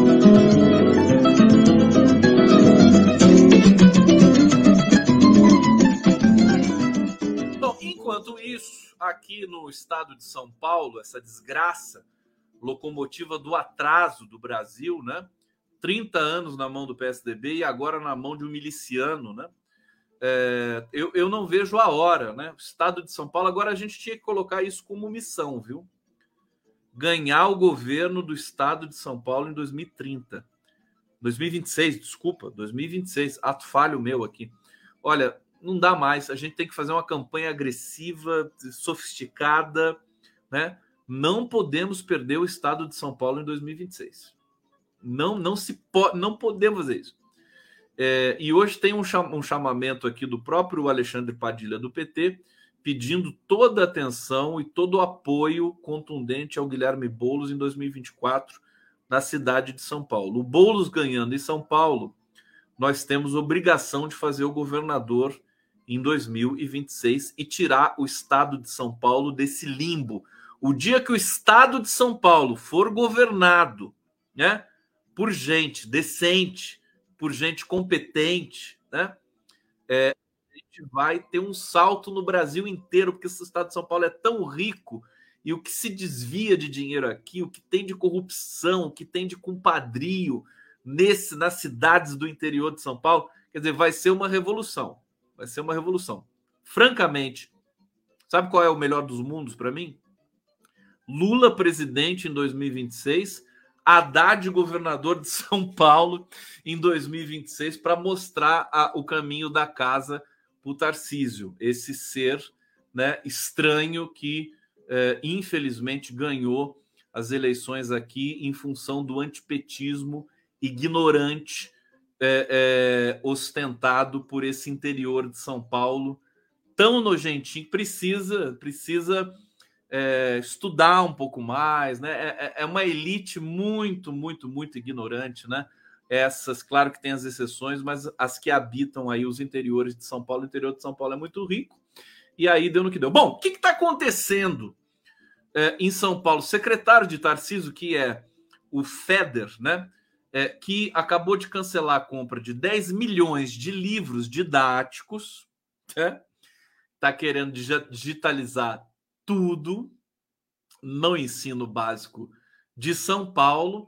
Isso, aqui no estado de São Paulo, essa desgraça, locomotiva do atraso do Brasil, né? 30 anos na mão do PSDB e agora na mão de um miliciano, né? É, eu, eu não vejo a hora, né? O estado de São Paulo, agora a gente tinha que colocar isso como missão, viu? Ganhar o governo do estado de São Paulo em 2030. 2026, desculpa, 2026, ato falho meu aqui. Olha, não dá mais. A gente tem que fazer uma campanha agressiva, sofisticada, né? Não podemos perder o estado de São Paulo em 2026. Não, não se pode, não podemos fazer isso. É, e hoje tem um, cham um chamamento aqui do próprio Alexandre Padilha do PT, pedindo toda a atenção e todo o apoio contundente ao Guilherme Boulos em 2024 na cidade de São Paulo. O Boulos ganhando em São Paulo, nós temos obrigação de fazer o governador em 2026 e tirar o estado de São Paulo desse limbo. O dia que o estado de São Paulo for governado, né, por gente decente, por gente competente, né, é, a gente vai ter um salto no Brasil inteiro, porque esse estado de São Paulo é tão rico e o que se desvia de dinheiro aqui, o que tem de corrupção, o que tem de compadrio nesse nas cidades do interior de São Paulo, quer dizer, vai ser uma revolução. Vai ser uma revolução. Francamente, sabe qual é o melhor dos mundos para mim? Lula presidente em 2026, Haddad governador de São Paulo em 2026 para mostrar a, o caminho da casa para o Tarcísio, esse ser né, estranho que é, infelizmente ganhou as eleições aqui em função do antipetismo ignorante é, é, ostentado por esse interior de São Paulo tão nojentinho, precisa precisa é, estudar um pouco mais, né? É, é, é, uma elite muito, muito, muito ignorante, né? Essas, claro que tem as exceções, mas as que habitam aí os interiores de São Paulo, o interior de São Paulo é muito rico, e aí deu no que deu. Bom, o que está acontecendo é, em São Paulo? Secretário de Tarcísio, que é o Feder, né? É, que acabou de cancelar a compra de 10 milhões de livros didáticos, está né? querendo digitalizar tudo no ensino básico de São Paulo.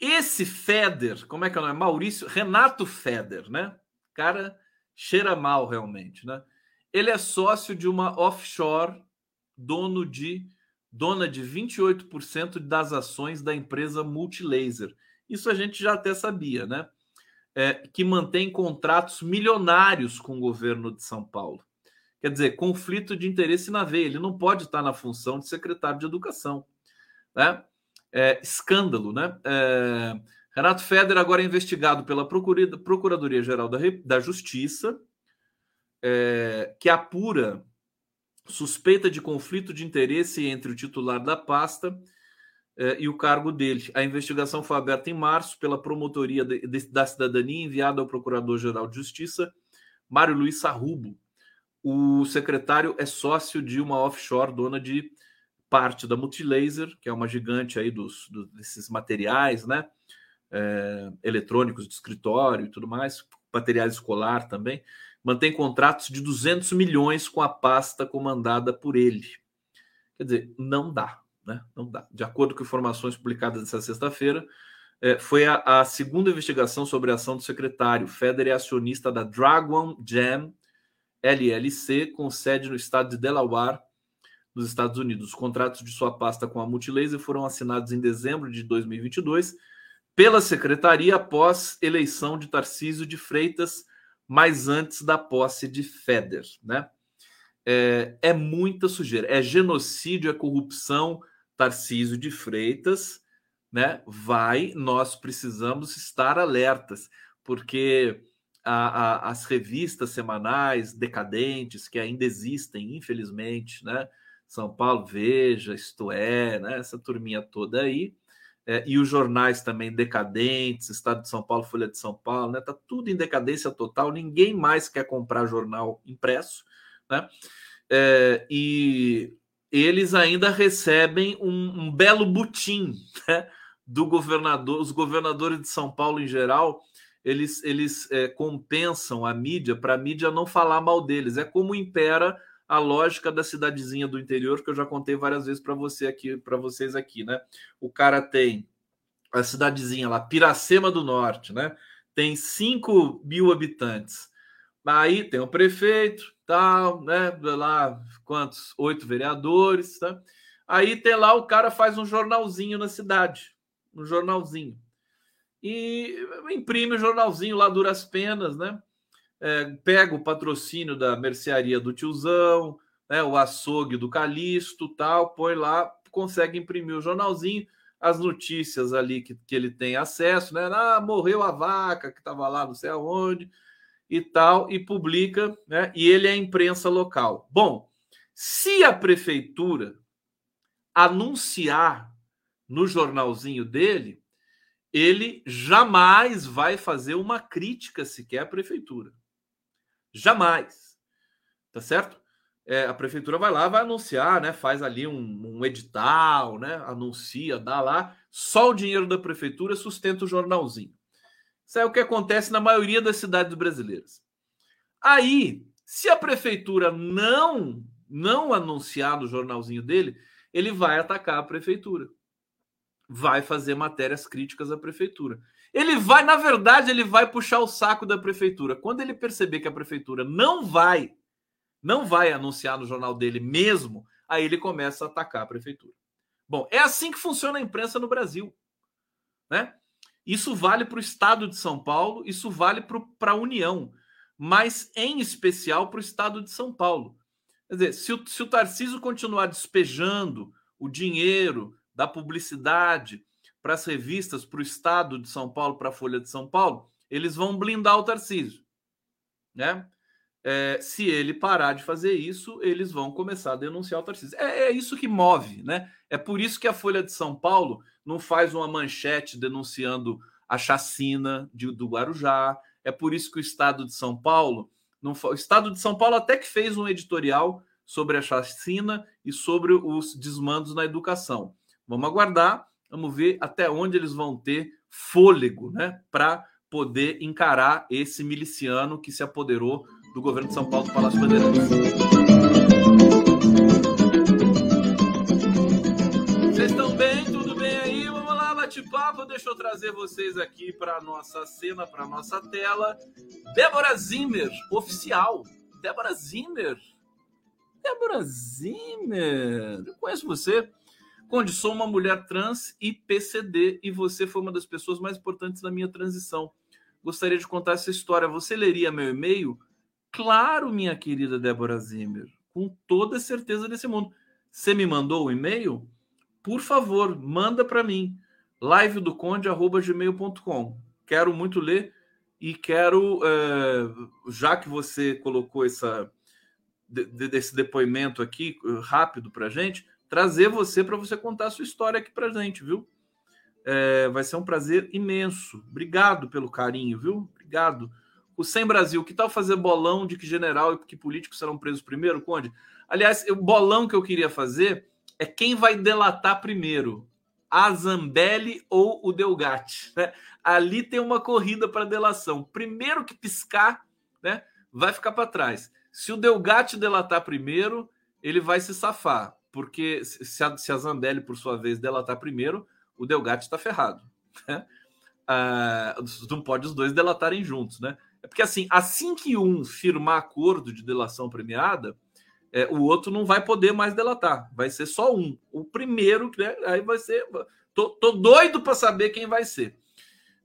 Esse Feder, como é que é o nome? Maurício Renato Feder, né? Cara, cheira mal realmente, né? Ele é sócio de uma offshore, dono de dona de 28% das ações da empresa Multilaser isso a gente já até sabia, né? É, que mantém contratos milionários com o governo de São Paulo. Quer dizer, conflito de interesse na veia. Ele não pode estar na função de secretário de educação. Né? É, escândalo, né? É, Renato Feder agora é investigado pela Procuradoria-Geral da, da, Justiça, é, que apura suspeita de conflito de interesse entre o titular da pasta e o cargo dele. A investigação foi aberta em março pela Promotoria de, de, da Cidadania, enviada ao Procurador-Geral de Justiça, Mário Luiz Sarrubo. O secretário é sócio de uma offshore dona de parte da Multilaser, que é uma gigante aí dos, dos desses materiais, né? É, eletrônicos de escritório e tudo mais, material escolar também, mantém contratos de 200 milhões com a pasta comandada por ele. Quer dizer, não dá. Né? Não dá. De acordo com informações publicadas essa sexta-feira, é, foi a, a, segunda investigação sobre a ação do secretário. Feder é acionista da Dragon Jam, LLC, com sede no estado de Delaware, nos Estados Unidos. Os contratos de sua pasta com a Multilaser foram assinados em dezembro de 2022 pela secretaria após eleição de Tarcísio de Freitas, mas antes da posse de Feder, né? É, é muita sujeira, é genocídio, é corrupção. Tarcísio de Freitas, né? Vai, nós precisamos estar alertas, porque a, a, as revistas semanais decadentes que ainda existem, infelizmente, né? São Paulo Veja, Isto É, né? essa turminha toda aí, é, e os jornais também decadentes, Estado de São Paulo, Folha de São Paulo, né? Tá tudo em decadência total, ninguém mais quer comprar jornal impresso, né? É, e eles ainda recebem um, um belo butim né? do governador, os governadores de São Paulo em geral, eles, eles é, compensam a mídia para a mídia não falar mal deles. É como impera a lógica da cidadezinha do interior que eu já contei várias vezes para você aqui, para vocês aqui, né? O cara tem a cidadezinha lá, Piracema do Norte, né? Tem 5 mil habitantes. Aí tem o prefeito, tal, né? Lá, quantos? Oito vereadores, tá? Aí tem lá o cara faz um jornalzinho na cidade, um jornalzinho. E imprime o jornalzinho lá, duras penas, né? é, pega o patrocínio da mercearia do tiozão, né, o açougue do Calixto, tal, põe lá, consegue imprimir o jornalzinho, as notícias ali que, que ele tem acesso, né? Ah, morreu a vaca que estava lá não sei aonde e tal, e publica, né? E ele é a imprensa local. Bom, se a prefeitura anunciar no jornalzinho dele, ele jamais vai fazer uma crítica sequer à prefeitura. Jamais. Tá certo? É, a prefeitura vai lá, vai anunciar, né? Faz ali um, um, edital, né? Anuncia, dá lá. Só o dinheiro da prefeitura sustenta o jornalzinho. Isso é o que acontece na maioria das cidades brasileiras. Aí, se a prefeitura não não anunciar no jornalzinho dele, ele vai atacar a prefeitura. Vai fazer matérias críticas à prefeitura. Ele vai, na verdade, ele vai puxar o saco da prefeitura. Quando ele perceber que a prefeitura não vai, não vai anunciar no jornal dele mesmo, aí ele começa a atacar a prefeitura. Bom, é assim que funciona a imprensa no Brasil, né? Isso vale para o Estado de São Paulo, isso vale para a União, mas em especial para o Estado de São Paulo. Quer dizer, se o, se o Tarcísio continuar despejando o dinheiro da publicidade para as revistas, para o Estado de São Paulo, para a Folha de São Paulo, eles vão blindar o Tarcísio. Né? É, se ele parar de fazer isso, eles vão começar a denunciar o Tarcísio. É, é, isso que move, né? É por isso que a Folha de São Paulo não faz uma manchete denunciando a chacina de, do Guarujá. É por isso que o Estado de São Paulo. Não, o Estado de São Paulo até que fez um editorial sobre a chacina e sobre os desmandos na educação. Vamos aguardar Vamos ver até onde eles vão ter fôlego, né, para poder encarar esse miliciano que se apoderou do governo de São Paulo do Palácio Bandeirantes. Bate-papo. Deixa eu trazer vocês aqui para nossa cena, para nossa tela. Débora Zimmer, oficial. Débora Zimmer. Débora Zimmer. Eu conheço você. Conde, sou uma mulher trans e PCD e você foi uma das pessoas mais importantes da minha transição. Gostaria de contar essa história. Você leria meu e-mail? Claro, minha querida Débora Zimmer, com toda certeza desse mundo. Você me mandou o e-mail? Por favor, manda para mim. livedoconde@gmail.com. Quero muito ler e quero, é, já que você colocou essa desse depoimento aqui rápido para gente, trazer você para você contar a sua história aqui para gente, viu? É, vai ser um prazer imenso. Obrigado pelo carinho, viu? Obrigado. O Sem Brasil, que tal fazer bolão de que general e que político serão presos primeiro, Conde? Aliás, o bolão que eu queria fazer é quem vai delatar primeiro, a Zambelli ou o Delgatti. Né? Ali tem uma corrida para delação. Primeiro que piscar, né, vai ficar para trás. Se o Delgatti delatar primeiro, ele vai se safar porque se a, se a Zambelli, por sua vez, delatar primeiro, o Delgatti está ferrado. Né? Ah, não pode os dois delatarem juntos, né? É porque assim, assim que um firmar acordo de delação premiada, é, o outro não vai poder mais delatar. Vai ser só um. O primeiro, né, aí vai ser. Tô, tô doido para saber quem vai ser.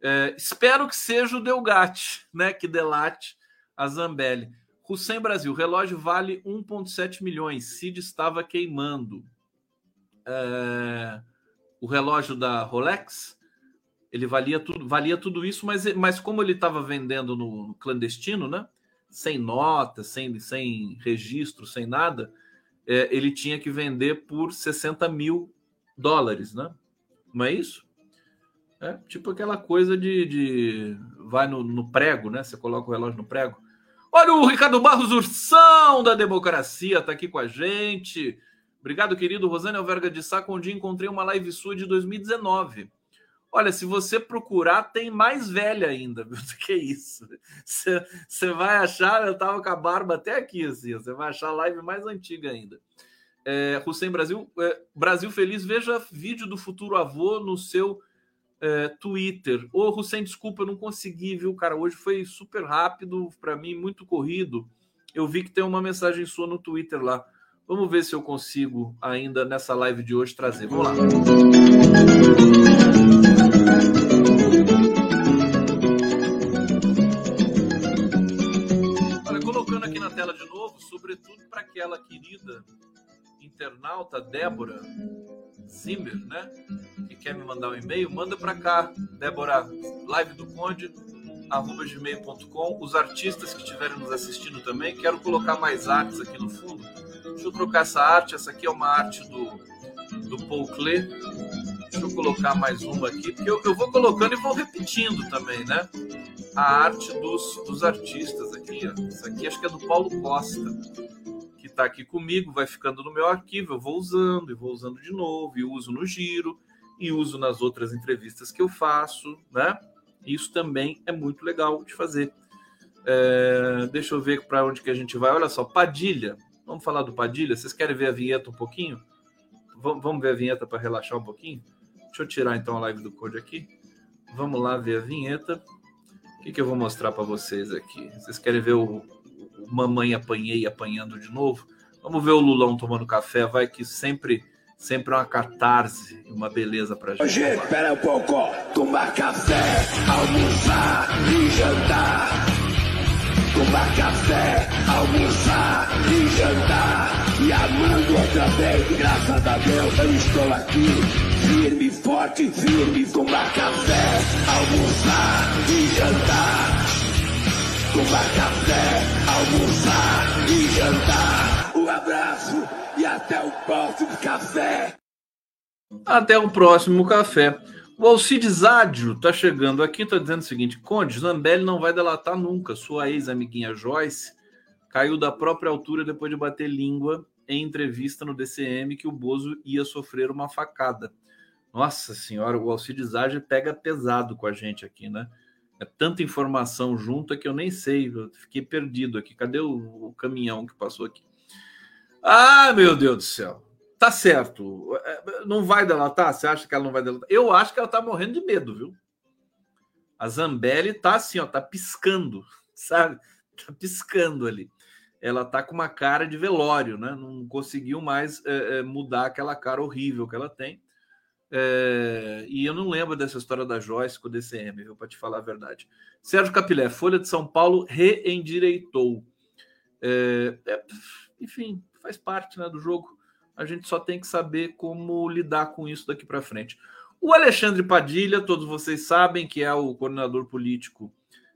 É, espero que seja o Delgatti, né? Que delate a Zambelli. Hussein Brasil, relógio vale 1,7 milhões. Cid estava queimando. É, o relógio da Rolex, ele valia tudo, valia tudo isso, mas, mas como ele estava vendendo no, no, clandestino, né? Sem nota, sem, sem registro, sem nada, é, ele tinha que vender por 60 mil dólares, né? Não é isso? É tipo aquela coisa de, de vai no, no prego, né? Você coloca o relógio no prego. Olha o Ricardo Barros Ursão da Democracia, tá aqui com a gente. Obrigado, querido. Rosane Alverga de Sá, onde encontrei uma live sua de 2019. Olha, se você procurar, tem mais velha ainda, viu? Do que isso. Você vai achar, eu tava com a barba até aqui, assim. Você vai achar a live mais antiga ainda. É, Hussein Brasil, é, Brasil Feliz, veja vídeo do futuro avô no seu é, Twitter. Ô, Hussein, desculpa, eu não consegui, viu, cara? Hoje foi super rápido, para mim, muito corrido. Eu vi que tem uma mensagem sua no Twitter lá. Vamos ver se eu consigo ainda nessa live de hoje trazer. Vamos lá. Olha, colocando aqui na tela de novo, sobretudo para aquela querida internauta Débora Zimmer, né? Que quer me mandar um e-mail, manda para cá, Débora, live do Conde, arroba gmail.com. Os artistas que estiverem nos assistindo também, quero colocar mais artes aqui no fundo. Deixa eu trocar essa arte, essa aqui é uma arte do, do Paul Klee. Deixa eu colocar mais uma aqui, porque eu, eu vou colocando e vou repetindo também, né? A arte dos, dos artistas aqui, ó. Isso aqui acho que é do Paulo Costa está aqui comigo, vai ficando no meu arquivo, eu vou usando e vou usando de novo, e uso no giro, e uso nas outras entrevistas que eu faço, né? Isso também é muito legal de fazer. É, deixa eu ver para onde que a gente vai. Olha só, Padilha. Vamos falar do Padilha? Vocês querem ver a vinheta um pouquinho? Vamos ver a vinheta para relaxar um pouquinho? Deixa eu tirar então a live do Code aqui. Vamos lá ver a vinheta. O que, que eu vou mostrar para vocês aqui? Vocês querem ver o, mamãe apanhei apanhando de novo. Vamos ver o Lulão tomando café, vai que sempre sempre é uma catarse, uma beleza pra gente. Hoje, espera um pouco, tomar café, almoçar e jantar. Tomar café, almoçar e jantar. E amando outra vez, graças a Deus eu estou aqui. Firme, forte, firme, tomar café, almoçar e jantar tomar café, almoçar e jantar. Um abraço e até o próximo café. Até o próximo café. O Alcides Ádio está chegando aqui, está dizendo o seguinte: Conde, Zambelli não vai delatar nunca. Sua ex-amiguinha Joyce caiu da própria altura depois de bater língua em entrevista no DCM que o Bozo ia sofrer uma facada. Nossa senhora, o Alcides Ádio pega pesado com a gente aqui, né? É tanta informação junta que eu nem sei, eu fiquei perdido aqui. Cadê o, o caminhão que passou aqui? Ah, meu Deus do céu. Tá certo. É, não vai delatar? Você acha que ela não vai delatar? Eu acho que ela tá morrendo de medo, viu? A Zambelli tá assim, ó, tá piscando, sabe? Tá piscando ali. Ela tá com uma cara de velório, né? Não conseguiu mais é, é mudar aquela cara horrível que ela tem. É, e eu não lembro dessa história da Joyce com o DCM, para te falar a verdade. Sérgio Capilé, Folha de São Paulo reendireitou. É, é, enfim, faz parte né, do jogo. A gente só tem que saber como lidar com isso daqui para frente. O Alexandre Padilha, todos vocês sabem que é o coordenador político,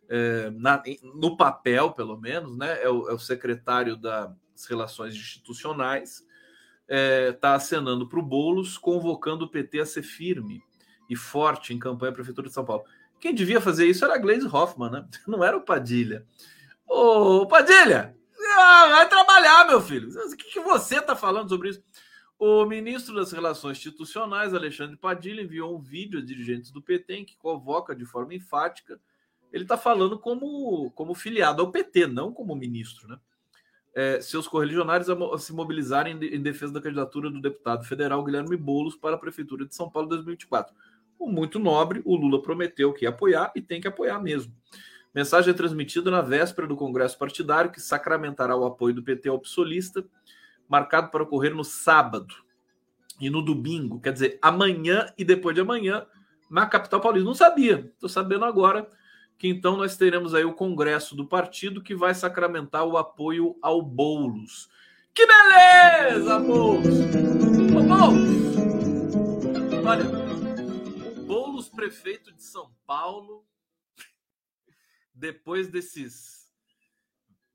é, na, no papel, pelo menos, né? É o, é o secretário das Relações Institucionais está é, tá acenando para o Boulos, convocando o PT a ser firme e forte em campanha à Prefeitura de São Paulo. Quem devia fazer isso era a Gleisi Hoffmann, né? Não era o Padilha. Ô, Padilha, ah, vai trabalhar, meu filho. O que, que você está falando sobre isso? O ministro das Relações Institucionais, Alexandre Padilha, enviou um vídeo a dirigentes do PT em que convoca de forma enfática. Ele está falando como, como filiado ao PT, não como ministro, né? É, seus correligionários se mobilizarem em defesa da candidatura do deputado federal Guilherme Boulos para a Prefeitura de São Paulo em 2024. O muito nobre, o Lula prometeu que ia apoiar e tem que apoiar mesmo. Mensagem transmitida na véspera do Congresso Partidário, que sacramentará o apoio do PT ao psolista, marcado para ocorrer no sábado e no domingo, quer dizer, amanhã e depois de amanhã, na capital paulista. Não sabia, estou sabendo agora que então nós teremos aí o Congresso do partido que vai sacramentar o apoio ao Boulos. Que beleza, Boulos! Ô, Boulos! Olha, o Boulos, prefeito de São Paulo, depois desses,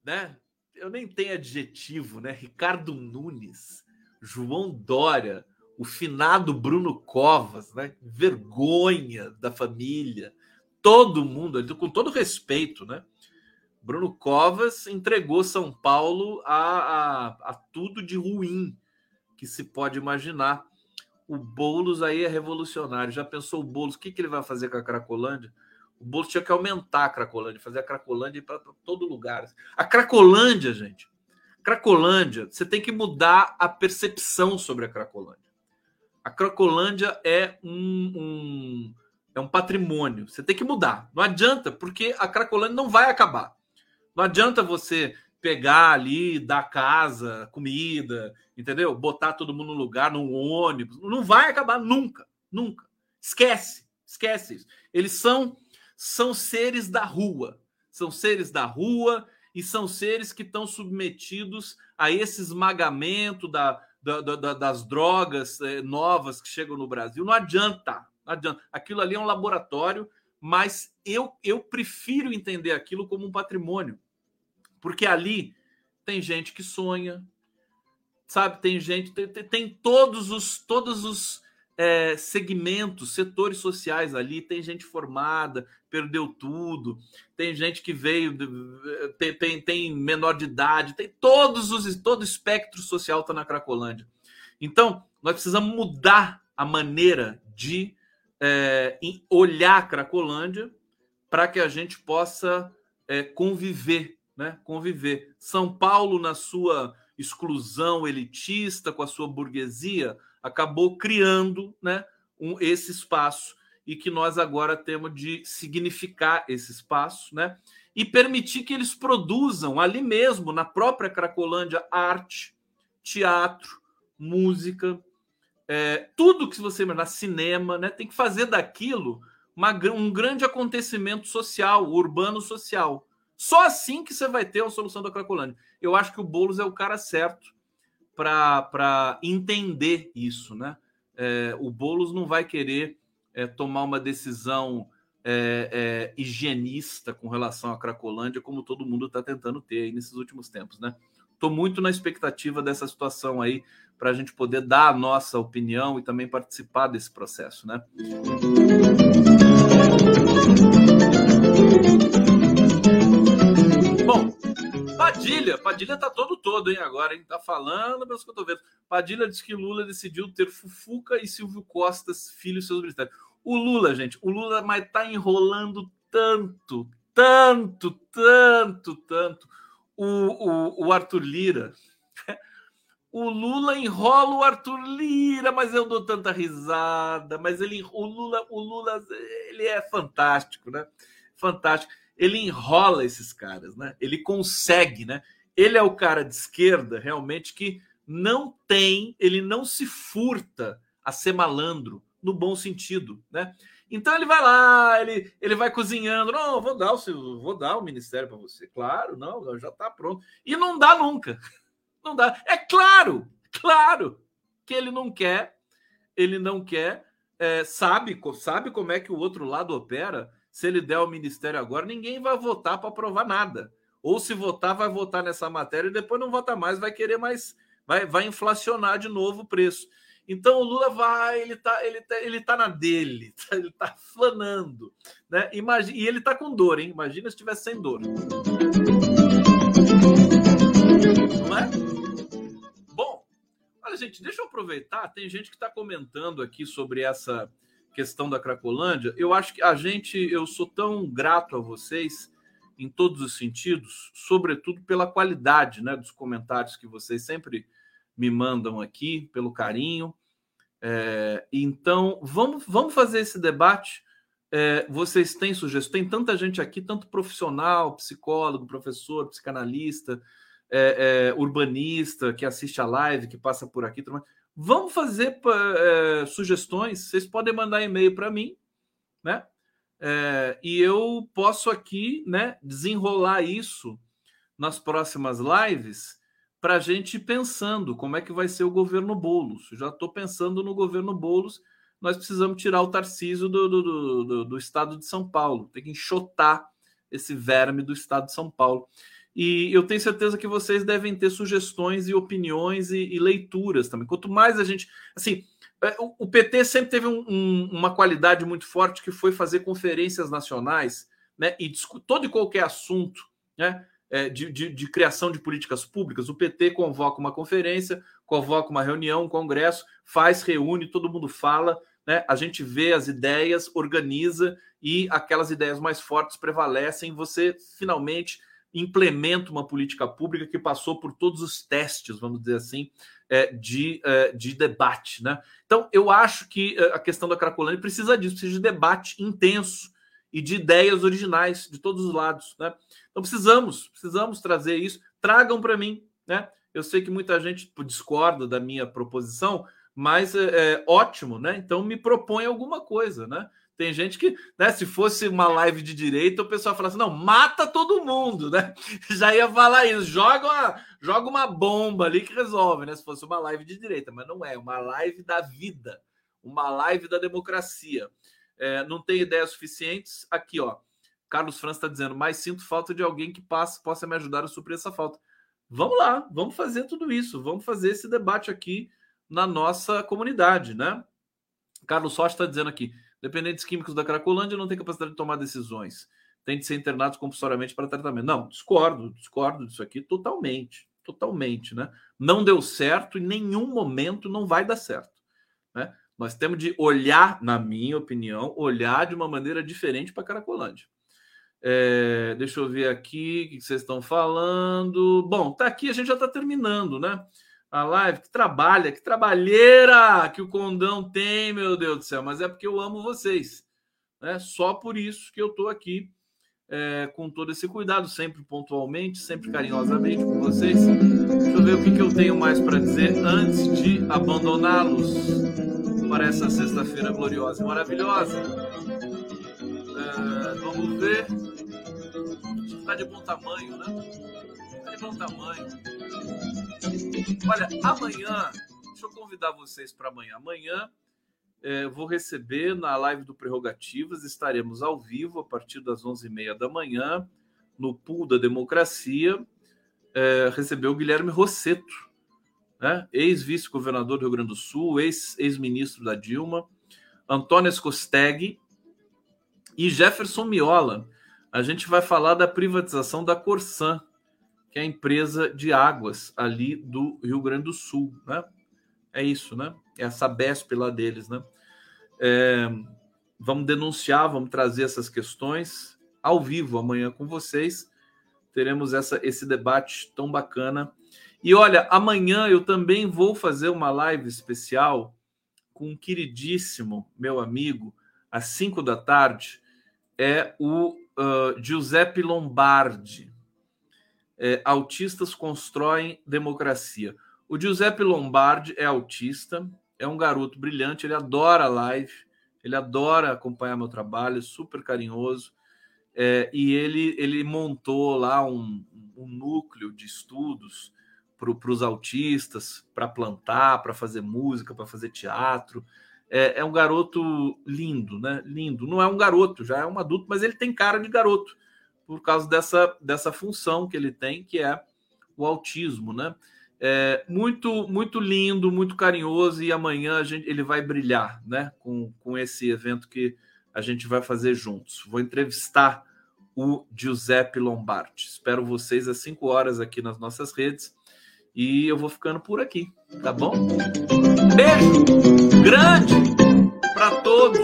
né? Eu nem tenho adjetivo, né? Ricardo Nunes, João Dória, o finado Bruno Covas, né? Vergonha da família, todo mundo, com todo respeito, né? Bruno Covas entregou São Paulo a, a, a tudo de ruim que se pode imaginar. O Boulos aí é revolucionário. Já pensou o Boulos? O que, que ele vai fazer com a Cracolândia? O Boulos tinha que aumentar a Cracolândia, fazer a Cracolândia para todo lugar. A Cracolândia, gente, Cracolândia, você tem que mudar a percepção sobre a Cracolândia. A Cracolândia é um, um, é um patrimônio. Você tem que mudar. Não adianta, porque a Cracolândia não vai acabar. Não adianta você pegar ali, dar casa, comida, entendeu? Botar todo mundo no lugar, num ônibus. Não vai acabar nunca, nunca. Esquece, esquece isso. Eles são são seres da rua. São seres da rua e são seres que estão submetidos a esse esmagamento da, da, da, das drogas eh, novas que chegam no Brasil. Não adianta, não adianta. Aquilo ali é um laboratório, mas eu, eu prefiro entender aquilo como um patrimônio. Porque ali tem gente que sonha, sabe? Tem gente, tem, tem todos os todos os é, segmentos, setores sociais ali, tem gente formada, perdeu tudo, tem gente que veio, tem, tem, tem menor de idade, tem todos os todo espectro social está na Cracolândia. Então, nós precisamos mudar a maneira de é, olhar a Cracolândia para que a gente possa é, conviver né? Conviver. São Paulo, na sua exclusão elitista, com a sua burguesia, acabou criando né, um, esse espaço e que nós agora temos de significar esse espaço, né? E permitir que eles produzam ali mesmo, na própria Cracolândia, arte, teatro, música, é, tudo que você imaginar, cinema, né? Tem que fazer daquilo uma, um grande acontecimento social, urbano social. Só assim que você vai ter a solução da Cracolândia. Eu acho que o Boulos é o cara certo para entender isso, né? É, o Boulos não vai querer é, tomar uma decisão é, é higienista com relação à Cracolândia, como todo mundo está tentando ter nesses últimos tempos, né? Estou muito na expectativa dessa situação aí para a gente poder dar a nossa opinião e também participar desse processo, né? Padilha, Padilha tá todo todo, hein, agora, hein? Tá falando, meus cotovelos. Padilha diz que Lula decidiu ter Fufuca e Silvio Costa, filhos seus ministérios. O Lula, gente, o Lula mas tá enrolando tanto, tanto, tanto, tanto. O, o, o Arthur Lira. O Lula enrola o Arthur Lira, mas eu dou tanta risada. Mas ele, o Lula, o Lula, ele é fantástico, né? Fantástico ele enrola esses caras, né? Ele consegue, né? Ele é o cara de esquerda realmente que não tem, ele não se furta a ser malandro no bom sentido, né? Então ele vai lá, ele, ele vai cozinhando, não, vou dar o vou dar o ministério para você. Claro, não, já está pronto. E não dá nunca. Não dá. É claro, claro que ele não quer, ele não quer, é, sabe, sabe como é que o outro lado opera se ele der o ministério agora, ninguém vai votar para aprovar nada. Ou se votar, vai votar nessa matéria e depois não vota mais, vai querer mais, vai, vai inflacionar de novo o preço. Então o Lula vai, ele tá, ele tá, ele tá na dele, ele tá flanando, né? Imagina, e ele tá com dor, hein? Imagina se tivesse sem dor. Gente, deixa eu aproveitar. Tem gente que está comentando aqui sobre essa questão da Cracolândia, eu acho que a gente, eu sou tão grato a vocês em todos os sentidos, sobretudo pela qualidade né, dos comentários que vocês sempre me mandam aqui, pelo carinho. É, então, vamos, vamos fazer esse debate É, vocês têm sugestões? Tem tanta gente aqui, tanto profissional, psicólogo, professor, psicanalista, é, é, urbanista, que assiste a live, que passa por aqui. Vamos fazer é, sugestões. Vocês podem mandar e-mail para mim, né? É, e eu posso aqui, né, desenrolar isso nas próximas lives para a gente ir pensando como é que vai ser o governo Boulos. Já estou pensando no governo Boulos. Nós precisamos tirar o Tarcísio do, do, do, do, estado de São Paulo. Tem que enxotar esse verme do estado de São Paulo. E eu tenho certeza que vocês devem ter sugestões e opiniões e, e leituras também. Quanto mais a gente. Assim, é, o, PT sempre teve um, um, uma qualidade muito forte que foi fazer conferências nacionais né, e todo e qualquer assunto né, é, de, de, de, criação de políticas públicas. O PT convoca uma conferência, convoca uma reunião, um congresso, faz, reúne, todo mundo fala, né, a gente vê as ideias, organiza e aquelas ideias mais fortes prevalecem. Você finalmente implementa uma política pública que passou por todos os testes, vamos dizer assim, é, de, é, de debate. Né? Então, eu acho que é, a questão da Cracolândia precisa disso, precisa de debate intenso e de ideias originais de todos os lados. Né? Então, precisamos, precisamos trazer isso. Tragam para mim. Né? Eu sei que muita gente discorda da minha proposição, mas é, ótimo, né? Então me propõe alguma coisa, né? Tem gente que, né, se fosse uma live de direita, o pessoal fala assim: não, mata todo mundo, né? Já ia falar isso, joga uma, joga uma bomba ali que resolve, né? Se fosse uma live de direita, mas não é, uma live da vida, uma live da democracia. É, não tem ideias suficientes. Aqui, ó. Carlos França está dizendo, mas sinto falta de alguém que passe, possa me ajudar a suprir essa falta. Vamos lá, vamos fazer tudo isso, vamos fazer esse debate aqui na nossa comunidade, né? Carlos Socha está dizendo aqui: Dependentes químicos da Cracolândia não têm capacidade de tomar decisões. Tem de ser internados compulsoriamente para tratamento. Não, discordo, discordo disso aqui totalmente. Totalmente, né? Não deu certo, em nenhum momento não vai dar certo. Né? Nós temos de olhar, na minha opinião, olhar de uma maneira diferente para a Cracolândia. É, deixa eu ver aqui o que vocês estão falando. Bom, tá aqui, a gente já está terminando, né? A live, que trabalha, que trabalheira que o Condão tem, meu Deus do céu, mas é porque eu amo vocês, né? Só por isso que eu tô aqui é, com todo esse cuidado, sempre pontualmente, sempre carinhosamente com vocês. Deixa eu ver o que, que eu tenho mais para dizer antes de abandoná-los para essa sexta-feira gloriosa e maravilhosa. É, vamos ver. Está de bom tamanho, né? Tamanho. Olha, amanhã, deixa eu convidar vocês para amanhã. Amanhã é, vou receber na live do Prerrogativas, estaremos ao vivo a partir das 11h30 da manhã, no Pool da Democracia, é, receber o Guilherme Rosseto, né? ex-vice-governador do Rio Grande do Sul, ex-ministro da Dilma, Antônio Escosteg e Jefferson Miola. A gente vai falar da privatização da Corsan, que é a empresa de águas ali do Rio Grande do Sul, né? É isso, né? É a Sabesp lá deles, né? É, vamos denunciar, vamos trazer essas questões ao vivo amanhã com vocês. Teremos essa, esse debate tão bacana. E olha, amanhã eu também vou fazer uma live especial com um queridíssimo meu amigo, às 5 da tarde, é o uh, Giuseppe Lombardi é, autistas constroem democracia. O Giuseppe Lombardi é autista, é um garoto brilhante, ele adora live, ele adora acompanhar meu trabalho, super carinhoso. É, e ele, ele montou lá um, um núcleo de estudos para os autistas, para plantar, para fazer música, para fazer teatro. É, é, um garoto lindo, né? Lindo. Não é um garoto, já é um adulto, mas ele tem cara de garoto por causa dessa, dessa função que ele tem, que é o autismo, né? É muito, muito lindo, muito carinhoso, e amanhã a gente, ele vai brilhar, né? Com, com esse evento que a gente vai fazer juntos. Vou entrevistar o Giuseppe Lombardi. Espero vocês às 5 horas aqui nas nossas redes. E eu vou ficando por aqui, tá bom? Beijo grande para todos.